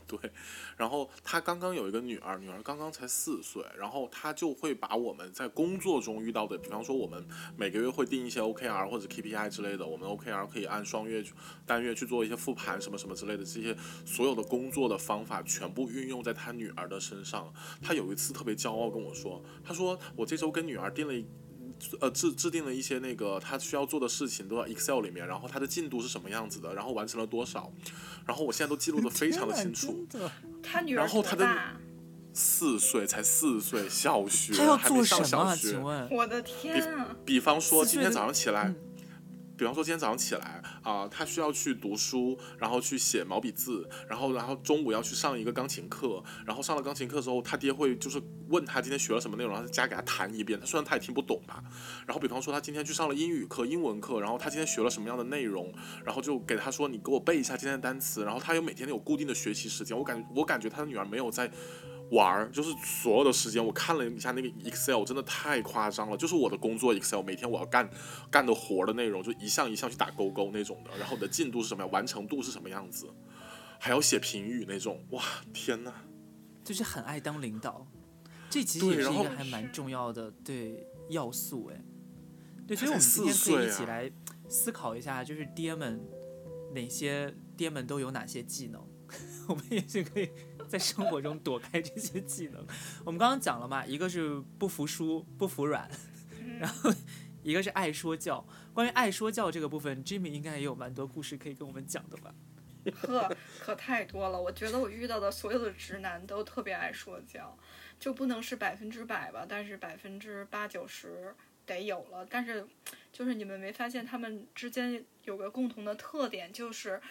对，然后他刚刚有一个女儿，女儿刚刚才四岁，然后他就会把我们在工作中遇到的，比方说我们每个月会定一些 OKR 或者 KPI 之类的，我们 OKR 可以按双月、单月去做一些复盘什么什么之类的，这些所有的工作的方法全部运用在他女儿的身上。他有一次特别骄傲跟我说，他说我这周跟女儿定了。呃，制制定了一些那个他需要做的事情都在 Excel 里面，然后他的进度是什么样子的，然后完成了多少，然后我现在都记录的非常的清楚。他女儿然后他的四岁才四岁，小学还没上小学。请问，我的天啊！比方说今天早上起来。比方说今天早上起来啊，他需要去读书，然后去写毛笔字，然后然后中午要去上一个钢琴课，然后上了钢琴课之后，他爹会就是问他今天学了什么内容，然后家给他弹一遍。他虽然他也听不懂吧，然后比方说他今天去上了英语课、英文课，然后他今天学了什么样的内容，然后就给他说你给我背一下今天的单词，然后他有每天有固定的学习时间。我感觉我感觉他的女儿没有在。玩儿就是所有的时间，我看了一下那个 Excel，真的太夸张了。就是我的工作 Excel，每天我要干干的活的内容，就一项一项去打勾勾那种的。然后你的进度是什么样，完成度是什么样子，还要写评语那种。哇，天呐，就是很爱当领导，这其实也是一个还蛮重要的对要素哎。对，所以我们今天可以一起来思考一下，就是爹们哪些爹们都有哪些技能，我们也是可以。在生活中躲开这些技能，我们刚刚讲了嘛，一个是不服输、不服软，然后一个是爱说教。关于爱说教这个部分，Jimmy 应该也有蛮多故事可以跟我们讲的吧？呵，可太多了。我觉得我遇到的所有的直男都特别爱说教，就不能是百分之百吧，但是百分之八九十得有了。但是就是你们没发现他们之间有个共同的特点，就是。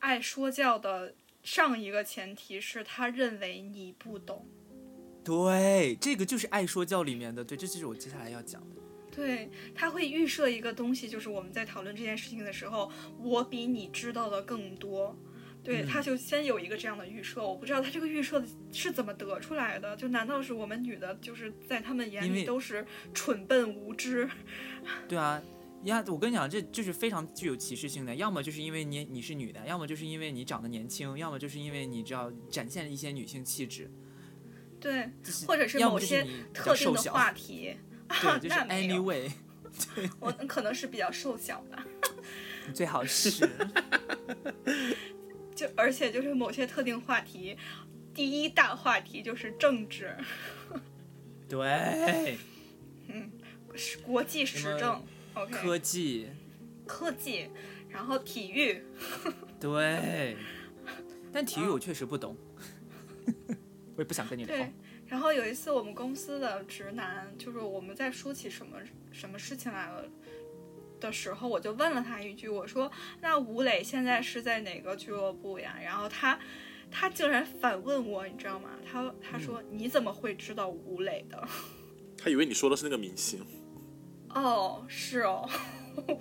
爱说教的上一个前提是他认为你不懂。对，这个就是爱说教里面的，对，这就是我接下来要讲的。对，他会预设一个东西，就是我们在讨论这件事情的时候，我比你知道的更多。对，嗯他就先有一个这样的预设，我不知道他这个预设是怎么得出来的。就难道是我们女的，就是在他们眼里都是蠢笨无知？对啊，呀，我跟你讲，这就是非常具有歧视性的，要么就是因为你你是女的，要么就是因为你长得年轻，要么就是因为你知道展现一些女性气质，对，或者是某些特定的，话。题。对，就是那没有 anyway，我可能是比较瘦小吧。你最好是，就而且就是某些特定话题，第一大话题就是政治，对，是国际时政科技，科技，然后体育，对，但体育我确实不懂，我也不想跟你聊对。。然后有一次我们公司的直男，就是我们在说起什么什么事情来了。的时候，我就问了他一句，我说：“那吴磊现在是在哪个俱乐部呀？”然后他，他竟然反问我，你知道吗？他他说：“你怎么会知道吴磊的？” 他以为你说的是那个明星，哦，是哦，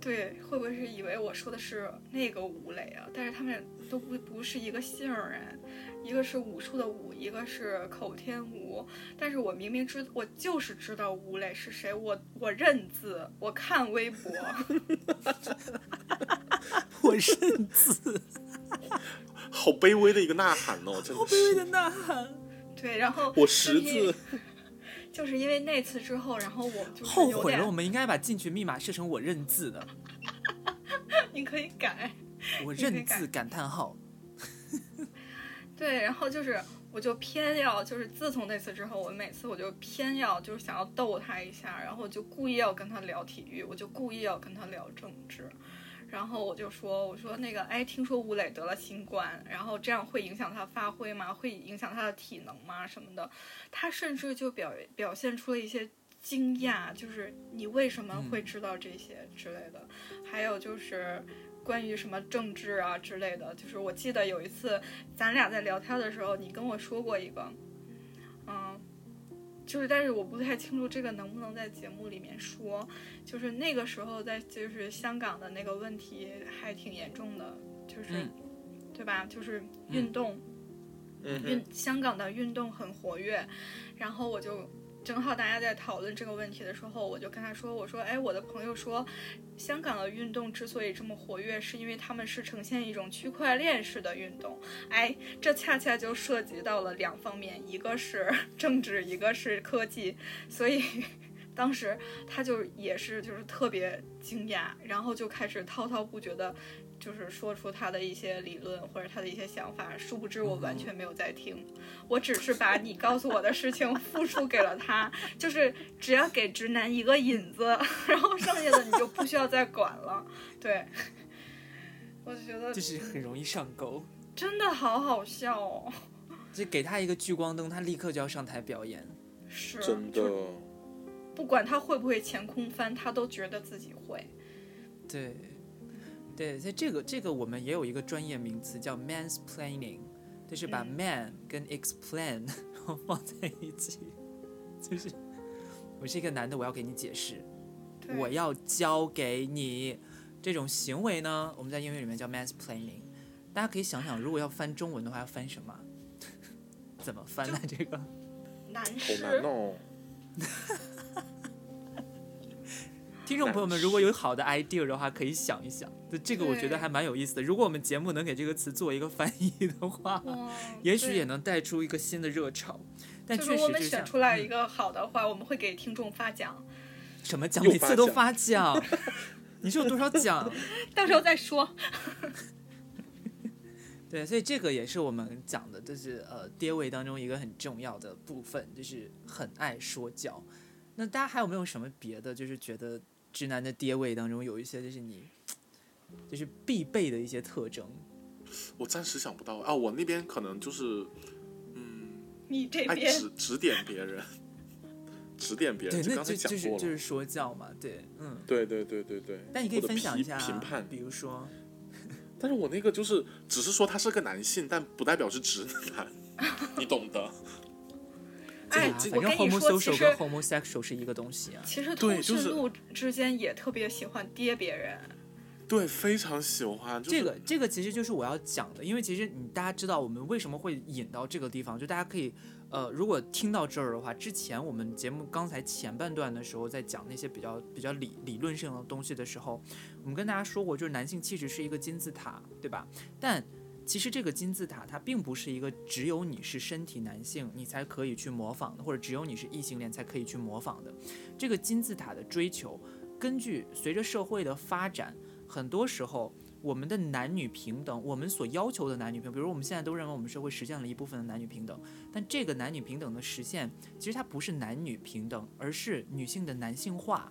对，会不会是以为我说的是那个吴磊啊？但是他们都不不是一个姓儿哎，一个是武术的武，一个是口天吴。但是我明明知，我就是知道吴磊是谁，我我认字，我看微博，我认字，好卑微的一个呐喊哦，真的好卑微是。的呐喊，对，然后我识字，就是因为那次之后，然后我就后悔了。我们应该把进群密码设成我认字的，你可以改。我认字感叹号。对，然后就是，我就偏要，就是自从那次之后，我每次我就偏要，就是想要逗他一下，然后就故意要跟他聊体育，我就故意要跟他聊政治，然后我就说，我说那个，哎，听说吴磊得了新冠，然后这样会影响他发挥吗？会影响他的体能吗？什么的，他甚至就表表现出了一些惊讶，就是你为什么会知道这些之类的，还有就是。关于什么政治啊之类的，就是我记得有一次咱俩在聊天的时候，你跟我说过一个，嗯，就是但是我不太清楚这个能不能在节目里面说，就是那个时候在就是香港的那个问题还挺严重的，就是、嗯对吧？就是运动，嗯运香港的运动很活跃，然后我就正好大家在讨论这个问题的时候，我就跟他说，我说，哎，我的朋友说，香港的运动之所以这么活跃，是因为他们是呈现一种区块链式的运动。哎，这恰恰就涉及到了两方面，一个是 政治，一个是科技，所以。当时他就也是就是特别惊讶，然后就开始滔滔不绝的，就是说出他的一些理论或者他的一些想法。殊不知我完全没有在听，我只是把你告诉我的事情复述给了他，就是只要给直男一个引子，然后剩下的你就不需要再管了。对，我就觉得就是很容易上钩。真的好好笑哦，就给他一个聚光灯，他立刻就要上台表演。是真的，不管他会不会前空翻，他都觉得自己会。对，对，所以这个这个我们也有一个专业名词叫 mansplaining，就是把嗯 man 跟 explain 放在一起，就是我是一个男的，我要给你解释，我要教给你这种行为呢，我们在英语里面叫 mansplaining。大家可以想想，如果要翻中文的话，要翻什么？怎么翻呢？这个男好难哦。听众朋友们，如果有好的 idea 的话，可以想一想。就这个，我觉得还蛮有意思的。如果我们节目能给这个词做一个翻译的话，也许也能带出一个新的热潮。但就确是我们选出来一个好的话，我们会给听众发奖，什么奖，每次都发奖发奖。你是有多少奖？到时候再说。对，所以这个也是我们讲的，就是呃，爹味当中一个很重要的部分，就是很爱说教。那大家还有没有什么别的，就是觉得直男的爹味当中有一些，就是你就是必备的一些特征？我暂时想不到啊，我那边可能就是嗯你这边指指点别人，指点别人对，人，那刚才就就是讲过。就是说教嘛，对，嗯。对对对对对。但你可以分享一下，评判比如说，但是我那个就是只是说他是个男性，但不代表是直男，你懂的。哎啊，反正跟你说，其 homosocial 实跟 homosexual 是一个东西啊。其实对就是通讯录之间也特别喜欢跌别人。对，非常喜欢。就是、这个这个其实就是我要讲的，因为其实你大家知道我们为什么会引到这个地方，就大家可以呃，如果听到这儿的话，之前我们节目刚才前半段的时候在讲那些比较比较理理论性的东西的时候，我们跟大家说过，就是男性气质是一个金字塔，对吧？但其实这个金字塔它并不是一个只有你是身体男性你才可以去模仿的，或者只有你是异性恋才可以去模仿的。这个金字塔的追求，根据随着社会的发展。很多时候，我们的男女平等，我们所要求的男女平等，比如我们现在都认为我们社会实现了一部分的男女平等，但这个男女平等的实现，其实它不是男女平等，而是女性的男性化，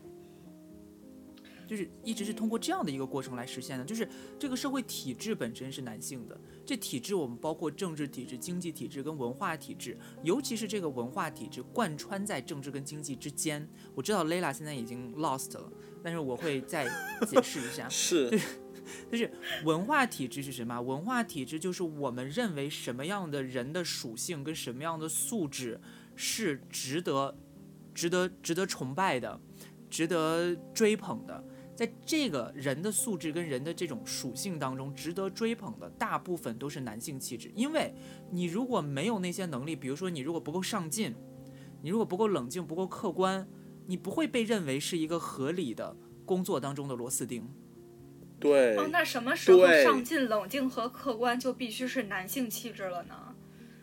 就是一直是通过这样的一个过程来实现的。就是这个社会体制本身是男性的，这体制我们包括政治体制、经济体制跟文化体制，尤其是这个文化体制贯穿在政治跟经济之间。我知道 Layla 现在已经 lost 了。但是我会再解释一下，是，就是文化体制是什么？文化体制就是我们认为什么样的人的属性跟什么样的素质是值得、值得、值得崇拜的，值得追捧的。在这个人的素质跟人的这种属性当中，值得追捧的大部分都是男性气质。因为你如果没有那些能力，比如说你如果不够上进，你如果不够冷静、不够客观。你不会被认为是一个合理的工作当中的螺丝钉。对。哦，那什么时候上进、冷静和客观就必须是男性气质了呢？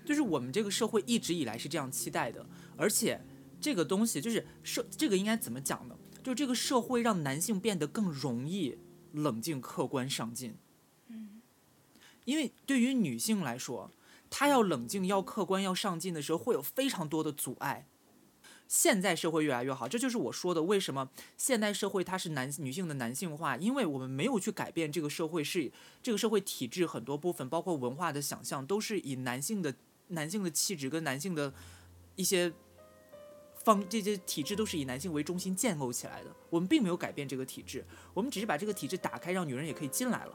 就是我们这个社会一直以来是这样期待的，而且这个东西就是社，这个应该怎么讲呢？就这个社会让男性变得更容易冷静、客观、上进。嗯。因为对于女性来说，她要冷静、要客观、要上进的时候，会有非常多的阻碍。现在社会越来越好，这就是我说的为什么现代社会它是男女性的男性化，因为我们没有去改变这个社会是这个社会体制很多部分，包括文化的想象，都是以男性的男性的气质跟男性的一些方这些体制都是以男性为中心建构起来的。我们并没有改变这个体制，我们只是把这个体制打开，让女人也可以进来了。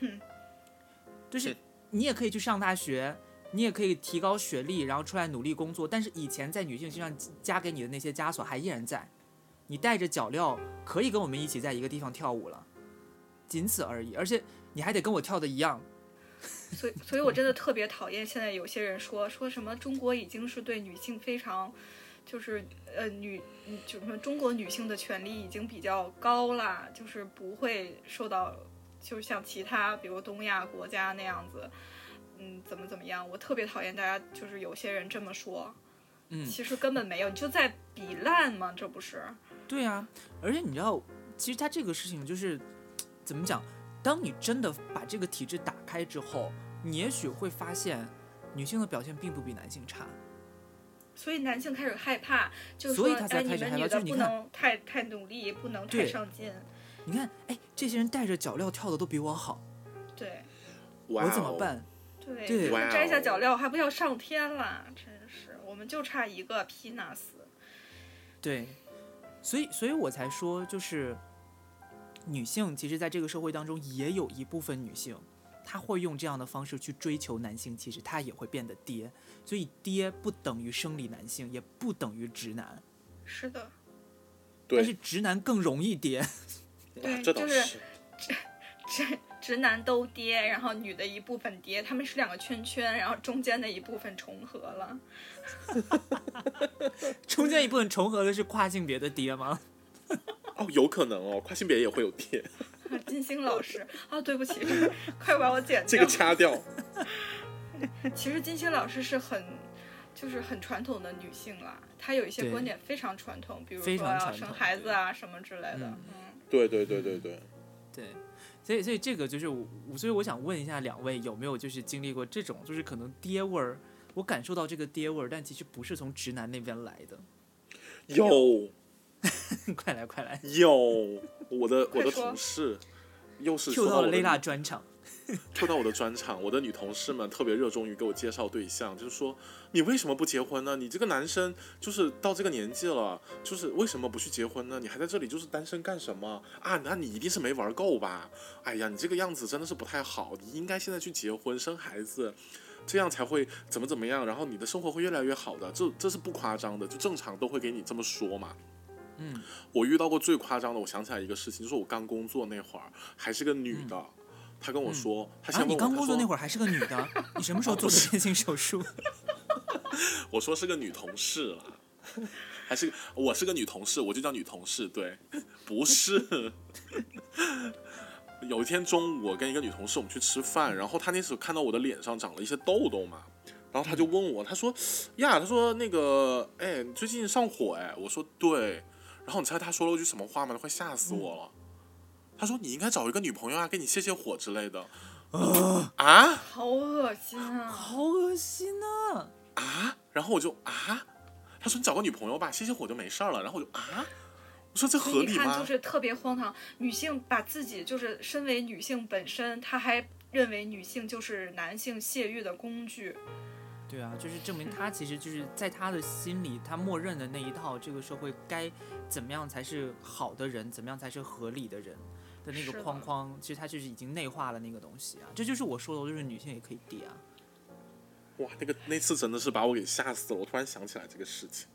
就是你也可以去上大学。你也可以提高学历，然后出来努力工作，但是以前在女性身上加给你的那些枷锁还依然在。你带着脚镣可以跟我们一起在一个地方跳舞了，仅此而已。而且你还得跟我跳的一样。所以，所以我真的特别讨厌现在有些人说说什么中国已经是对女性非常，就是呃女，就什么中国女性的权利已经比较高啦，就是不会受到，就像其他比如东亚国家那样子。嗯，怎么怎么样？我特别讨厌大家，就是有些人这么说，嗯，其实根本没有，你就在比烂嘛？这不是？对啊，而且你知道，其实他这个事情就是怎么讲？当你真的把这个体制打开之后，你也许会发现，女性的表现并不比男性差。所以男性开始害怕，就是说，哎，你们女的不能太太努力，不能太上进。你看，哎，这些人带着脚镣跳的都比我好，对，我怎么办？对，他们摘下脚镣还不要上天了，真是，我们就差一个皮纳斯。对，所以，所以我才说，就是女性其实在这个社会当中也有一部分女性，她会用这样的方式去追求男性其实，她也会变得爹。所以，爹不等于生理男性，也不等于直男。是的。对。但是直男更容易爹。对，就是直直。直男都爹，然后女的一部分爹，他们是两个圈圈，然后中间的一部分重合了。中间一部分重合的是跨性别的爹吗？哦，有可能哦，跨性别也会有电。金星老师啊，对不起，快把我剪掉。这个掐掉。其实金星老师是很，就是很传统的女性啦，她有一些观点非常传统，比如说要生孩子啊什么之类的。嗯，对对对对对。对。所以，所以这个就是我，所以我想问一下两位有没有就是经历过这种，就是可能爹味儿，我感受到这个爹味儿，但其实不是从直男那边来的。有，快 来快来！有，我的我的同事又是抽到了雷拉专场。Q 到我的专场，我的女同事们特别热衷于给我介绍对象，就是说你为什么不结婚呢？你这个男生就是到这个年纪了，就是为什么不去结婚呢？你还在这里就是单身干什么啊？那你一定是没玩够吧？哎呀，你这个样子真的是不太好，你应该现在去结婚生孩子。这样才会怎么怎么样，然后你的生活会越来越好的，这这是不夸张的，就正常都会给你这么说嘛。嗯，我遇到过最夸张的，我想起来一个事情，就是我刚工作那会儿，还是个女的，她跟我说，她先问我，你刚工作那会儿，还是个女的，你什么时候 做的变性手术？我说是个女同事了，还是我是个女同事，我就叫女同事，对，不是。有一天中午，我跟一个女同事我们去吃饭，然后她那时候看到我的脸上长了一些痘痘嘛，然后她就问我，她说呀，她说那个，哎，最近上火哎，我说对，然后你猜他说了句什么话吗？快吓死我了，他说你应该找一个女朋友啊，给你泄泄火之类的，啊，好恶心啊，好恶心啊，啊，然后我就啊，他说你找个女朋友吧，泄泄火就没事儿了，然后我就啊。我说这合理吗？就是特别荒唐。女性把自己就是身为女性本身，她还认为女性就是男性泄欲的工具。对啊，就是证明他其实就是在他的心里，他默认的那一套这个社会该怎么样才是好的人，怎么样才是合理的人的那个框框，其实他就是已经内化了那个东西啊。这就是我说的，就是女性也可以跌啊。哇，那个那次真的是把我给吓死了。我突然想起来这个事情，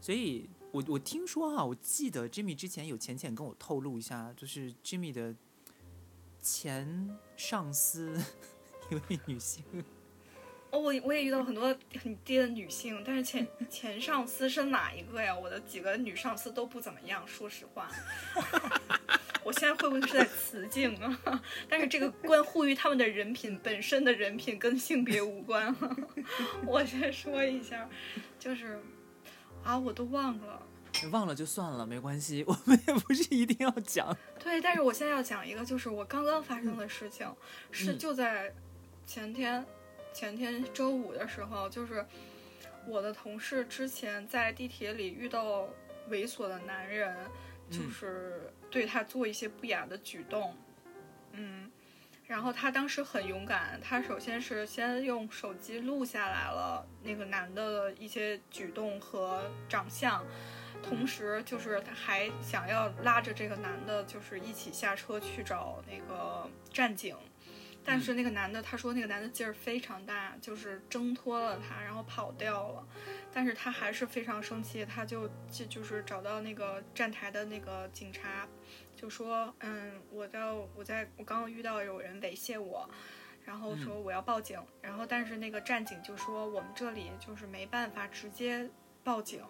所以。我我听说啊，我记得 Jimmy 之前有浅浅跟我透露一下，就是 Jimmy 的前上司 一位女性。哦，我我也遇到很多很低的女性，但是前前上司是哪一个呀？我的几个女上司都不怎么样，说实话。我现在会不会是在雌竞啊？但是这个关乎于他们的人品本身的人品，跟性别无关。我先说一下，就是。啊，我都忘了，忘了就算了，没关系，我们也不是一定要讲。对，但是我现在要讲一个，就是我刚刚发生的事情，是就在前天，前天周五的时候，就是我的同事之前在地铁里遇到猥琐的男人，就是对他做一些不雅的举动，嗯。然后他当时很勇敢，他首先是先用手机录下来了那个男的一些举动和长相，同时就是他还想要拉着这个男的，就是一起下车去找那个站警，但是那个男的他说那个男的劲儿非常大，就是挣脱了他，然后跑掉了，但是他还是非常生气，他就就就是找到那个站台的那个警察。就说，嗯，我到我在我刚刚遇到有人猥亵我，然后说我要报警，然后但是那个站警就说我们这里就是没办法直接报警，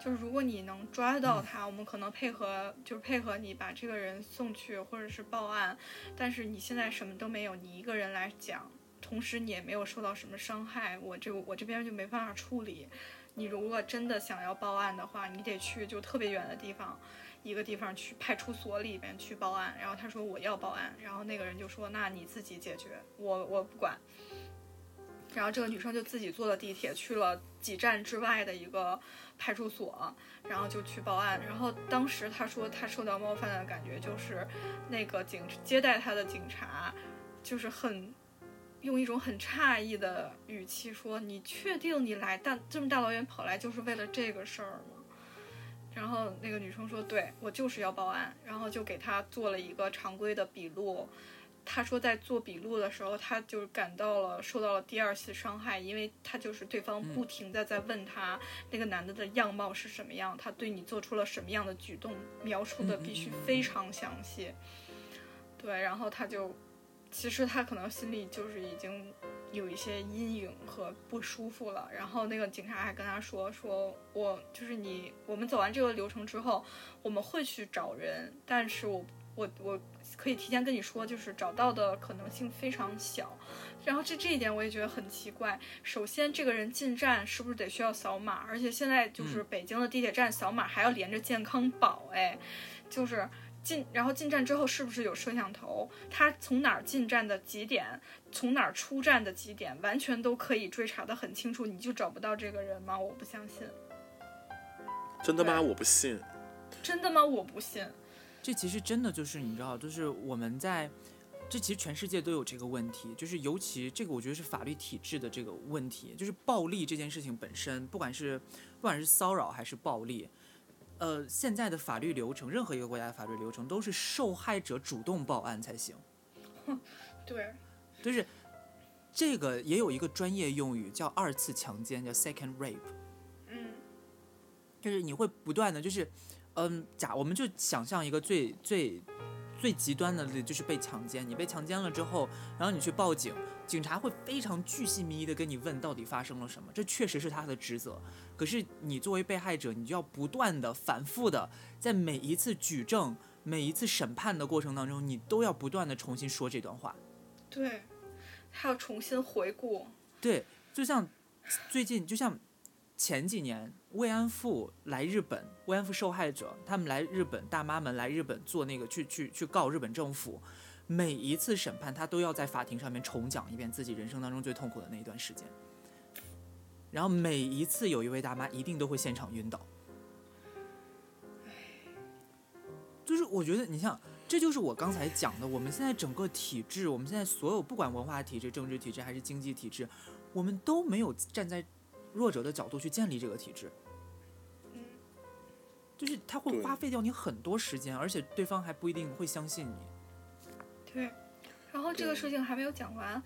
就是如果你能抓到他，我们可能配合就是配合你把这个人送去或者是报案，但是你现在什么都没有，你一个人来讲，同时你也没有受到什么伤害，我这我这边就没办法处理。你如果真的想要报案的话，你得去就特别远的地方。一个地方去派出所里边去报案，然后他说我要报案，然后那个人就说那你自己解决，我我不管。然后这个女生就自己坐了地铁去了几站之外的一个派出所，然后就去报案。然后当时她说她受到冒犯的感觉就是那个警接待她的警察就是很用一种很诧异的语气说你确定你来大这么大老远跑来就是为了这个事儿吗？然后那个女生说：“对我就是要报案。”然后就给她做了一个常规的笔录。他说在做笔录的时候，他就感到了受到了第二次伤害，因为他就是对方不停的在问他那个男的的样貌是什么样，他对你做出了什么样的举动，描述的必须非常详细。对，然后他就，其实他可能心里就是已经。有一些阴影和不舒服了，然后那个警察还跟他说：“说我就是你，我们走完这个流程之后，我们会去找人，但是我我我可以提前跟你说，就是找到的可能性非常小。然后这这一点我也觉得很奇怪。首先，这个人进站是不是得需要扫码？而且现在就是北京的地铁站扫码还要连着健康宝，哎，就是。”进，然后进站之后是不是有摄像头？他从哪儿进站的几点，从哪儿出站的几点，完全都可以追查的很清楚。你就找不到这个人吗？我不相信。真的吗？我不信。真的吗？我不信。这其实真的就是你知道，就是我们在这其实全世界都有这个问题，就是尤其这个我觉得是法律体制的这个问题，就是暴力这件事情本身，不管是不管是骚扰还是暴力，呃，现在的法律流程，任何一个国家的法律流程都是受害者主动报案才行。对，就是这个也有一个专业用语叫二次强奸，叫 second rape。嗯就是你会不断的就是，嗯，假我们就想象一个最最最极端的例子，就是被强奸。你被强奸了之后，然后你去报警，警察会非常巨细靡遗的跟你问到底发生了什么，这确实是他的职责。可是你作为被害者，你就要不断的、反复的，在每一次举证、每一次审判的过程当中，你都要不断的重新说这段话。对，还要重新回顾。对，就像最近，就像前几年慰安妇来日本，慰安妇受害者他们来日本，大妈们来日本做那个去去去告日本政府，每一次审判他都要在法庭上面重讲一遍自己人生当中最痛苦的那一段时间，然后每一次有一位大妈一定都会现场晕倒，就是我觉得你像。这就是我刚才讲的，我们现在整个体制，我们现在所有不管文化体制、政治体制还是经济体制，我们都没有站在弱者的角度去建立这个体制。嗯，就是他会花费掉你很多时间，而且对方还不一定会相信你。对。然后这个事情还没有讲完，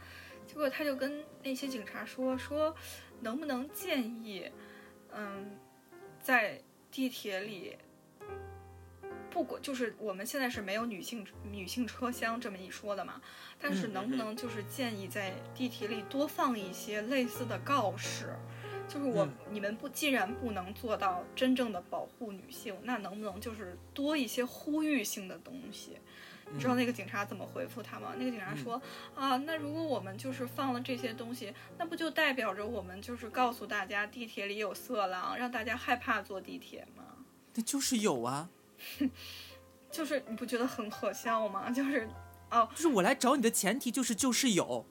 结果他就跟那些警察说说，能不能建议，嗯，在地铁里。不管就是我们现在是没有女性女性车厢这么一说的嘛，但是嗯能不能就是建议在地铁里多放一些类似的告示，就是我、嗯你们不既然不能做到真正的保护女性，那能不能就是多一些呼吁性的东西？你知道那个警察怎么回复他吗？那个警察说、啊，那如果我们就是放了这些东西，那不就代表着我们就是告诉大家地铁里有色狼，让大家害怕坐地铁吗？那就是有啊，就是你不觉得很可笑吗？就是哦就是我来找你的前提就是就是有，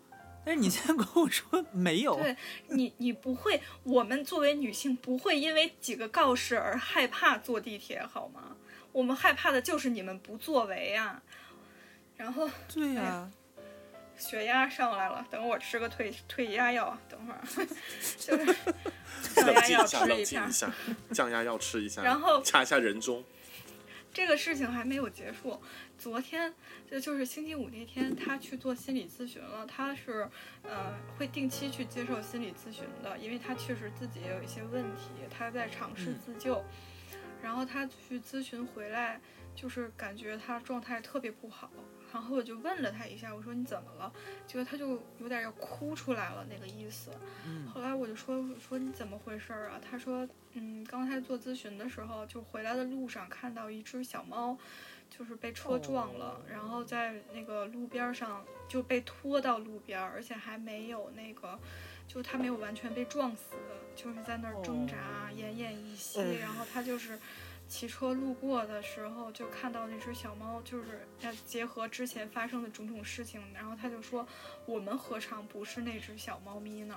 但是你现在跟我说 没有，对你，你不会，我们作为女性不会因为几个告示而害怕坐地铁，好吗？我们害怕的就是你们不作为啊。然后对呀、哎血压上来了，等我吃个退退压药，等会儿 就是 降压药静一下，冷吃一。下，降压药吃一下，然后掐一下人中。这个事情还没有结束。昨天就就是星期五那天，他去做心理咨询了。他是呃会定期去接受心理咨询的，因为他确实自己也有一些问题，他在尝试嗯自救。然后他去咨询回来，就是感觉他状态特别不好。然后我就问了他一下，我说你怎么了？结果他就有点要哭出来了那个意思。嗯后来我就说我说你怎么回事儿啊？他说嗯，刚才做咨询的时候，就回来的路上看到一只小猫，就是被车撞了，然后在那个路边儿上就被拖到路边儿，而且还没有那个，就它没有完全被撞死，就是在那儿挣扎，奄奄一息。哎然后他就是骑车路过的时候，就看到那只小猫，就是要结合之前发生的种种事情，然后他就说，我们何尝不是那只小猫咪呢？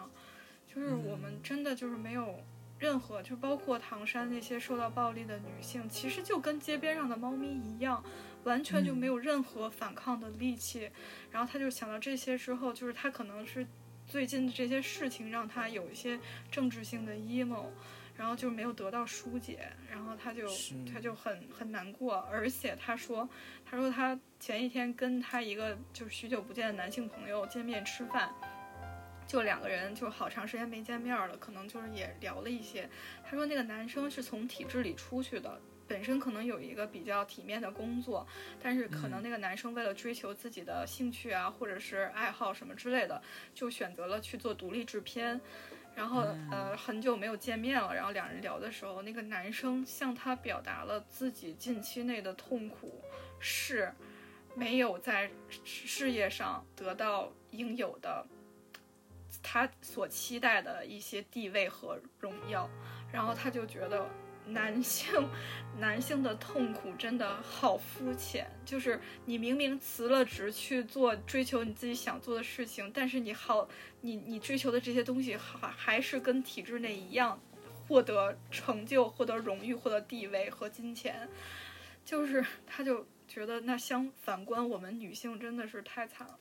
就是我们真的就是没有任何，就包括唐山那些受到暴力的女性，其实就跟街边上的猫咪一样，完全就没有任何反抗的力气。然后他就想到这些之后，就是他可能是最近的这些事情让他有一些政治性的 emo。然后就没有得到疏解，然后他就是他就很很难过，而且他说，他说他前一天跟他一个就是许久不见的男性朋友见面吃饭，就两个人就好长时间没见面了，可能就是也聊了一些。他说那个男生是从体制里出去的，本身可能有一个比较体面的工作，但是可能那个男生为了追求自己的兴趣啊，或者是爱好什么之类的，就选择了去做独立制片。然后呃很久没有见面了，然后两人聊的时候，那个男生向她表达了自己近期内的痛苦是没有在事业上得到应有的他所期待的一些地位和荣耀，然后他就觉得男性男性的痛苦真的好肤浅，就是你明明辞了职去做追求你自己想做的事情，但是你好，你你追求的这些东西还还是跟体制内一样，获得成就、获得荣誉、获得地位和金钱，就是他就觉得那相反观我们女性真的是太惨了。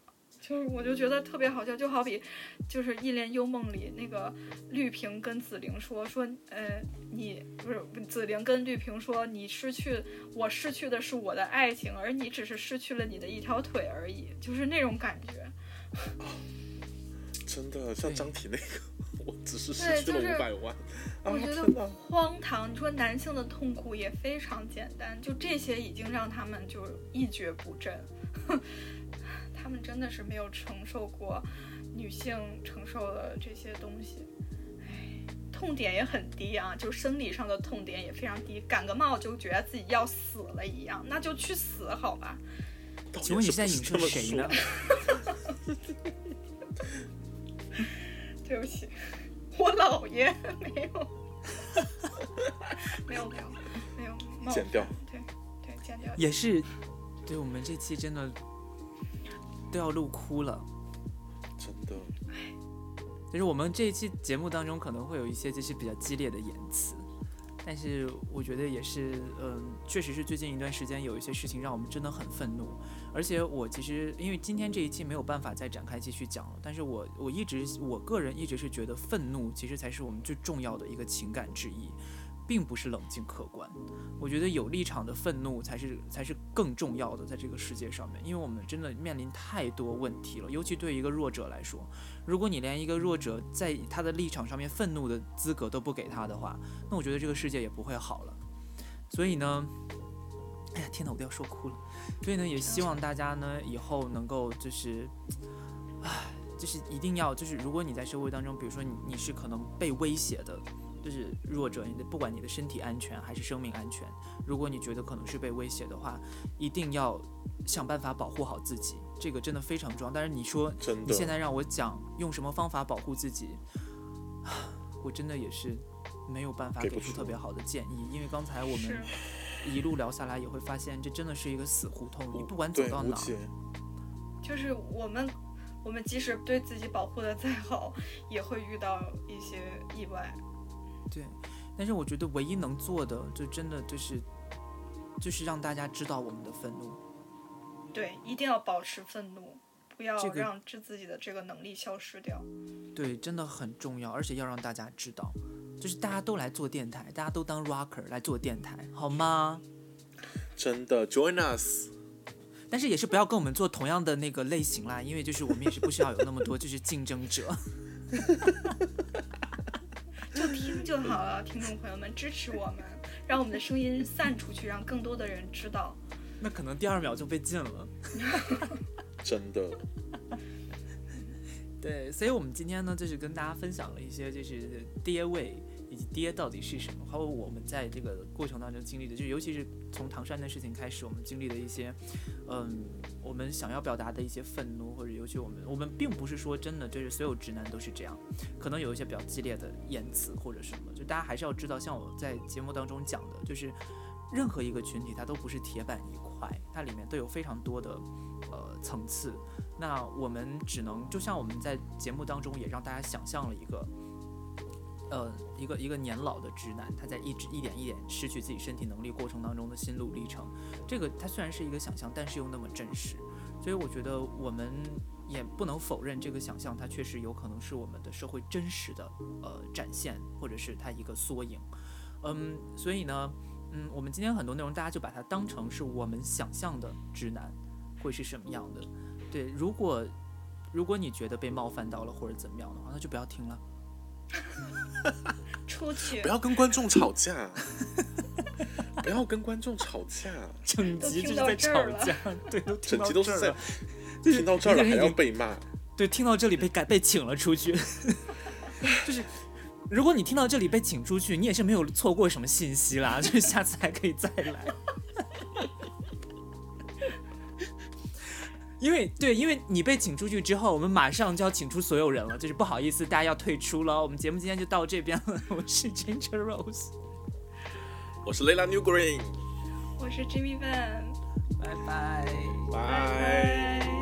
就是我就觉得特别好笑，就好比就是《一帘幽梦》里那个绿萍跟紫菱说说，呃，你不是紫菱跟绿萍说，你失去我失去的是我的爱情，而你只是失去了你的一条腿而已，就是那种感觉。真的像张体那个，我只是对失去了就是五百万。我觉得荒唐。你说男性的痛苦也非常简单，就这些已经让他们就一蹶不振。他们真的是没有承受过女性承受的这些东西，唉，痛点也很低啊，就生理上的痛点也非常低，感个冒就觉得自己要死了一样，那就去死好吧。请问你现在影射谁呢说？对不起，我姥爷没有，没有没有没有冒剪掉，对对，剪掉。也是，对我们这期真的都要录哭了。真的，就是我们这一期节目当中可能会有一些就是比较激烈的言辞，但是我觉得也是，嗯，确实是最近一段时间有一些事情让我们真的很愤怒，而且我其实因为今天这一期没有办法再展开继续讲了，但是我我一直我个人一直是觉得愤怒其实才是我们最重要的一个情感之一。并不是冷静客观，我觉得有立场的愤怒才是才是更重要的，在这个世界上面，因为我们真的面临太多问题了，尤其对一个弱者来说，如果你连一个弱者在他的立场上面愤怒的资格都不给他的话，那我觉得这个世界也不会好了。所以呢，哎呀，天哪，我都要说哭了。所以呢，也希望大家呢以后能够就是，唉，就是一定要就是，如果你在社会当中，比如说你你是可能被威胁的。就是弱者，你的不管你的身体安全还是生命安全，如果你觉得可能是被威胁的话，一定要想办法保护好自己，这个真的非常重要。但是你说你现，在让我讲用什么方法保护自己，我真的也是没有办法给出特别好的建议，因为刚才我们一路聊下来也会发现，这真的是一个死胡同，你不管走到哪儿，就是我们，我们即使对自己保护的再好，也会遇到一些意外。对。但是我觉得唯一能做的，就真的就是就是让大家知道我们的愤怒。对，一定要保持愤怒，不要让自自己的这个能力消失掉。对，真的很重要，而且要让大家知道，就是大家都来做电台，大家都当 rocker 来做电台，好吗？真的 join us。但是也是不要跟我们做同样的那个类型啦，因为就是我们也是不需要有那么多就是竞争者。就听就好了，听众朋友们，支持我们，让我们的声音散出去，让更多的人知道。那可能第二秒就被禁了。真的，对，所以我们今天呢，就是跟大家分享了一些就是爹味以及爹到底是什么，还有我们在这个过程当中经历的，就尤其是从唐山的事情开始，我们经历的一些，嗯，我们想要表达的一些愤怒，或者尤其我们我们并不是说真的就是所有直男都是这样，可能有一些比较激烈的言辞或者什么，就大家还是要知道，像我在节目当中讲的，就是任何一个群体它都不是铁板一块，它里面都有非常多的呃层次。那我们只能就像我们在节目当中也让大家想象了一个，呃，一个一个年老的直男，他在一直一点一点失去自己身体能力过程当中的心路历程。这个它虽然是一个想象，但是又那么真实，所以我觉得我们也不能否认这个想象，它确实有可能是我们的社会真实的呃展现，或者是它一个缩影。嗯，所以呢，嗯，我们今天很多内容大家就把它当成是我们想象的直男会是什么样的。对，如果如果你觉得被冒犯到了或者怎么样的话，那就不要听了。出去不要跟观众吵架，不要跟观众吵架，整集就是在吵架，对，都听整到集都是在这儿了。听到这儿了还要被骂，对，听到这里被赶被请了出去，就是如果你听到这里被请出去，你也是没有错过什么信息啦，就是下次还可以再来。因为对，因为你被请出去之后，我们马上就要请出所有人了，就是不好意思，大家要退出了。我们节目今天就到这边了。我是 Ginger Rose，我是 Leila Newgreen，我是 Jimmy Van，拜拜，拜拜。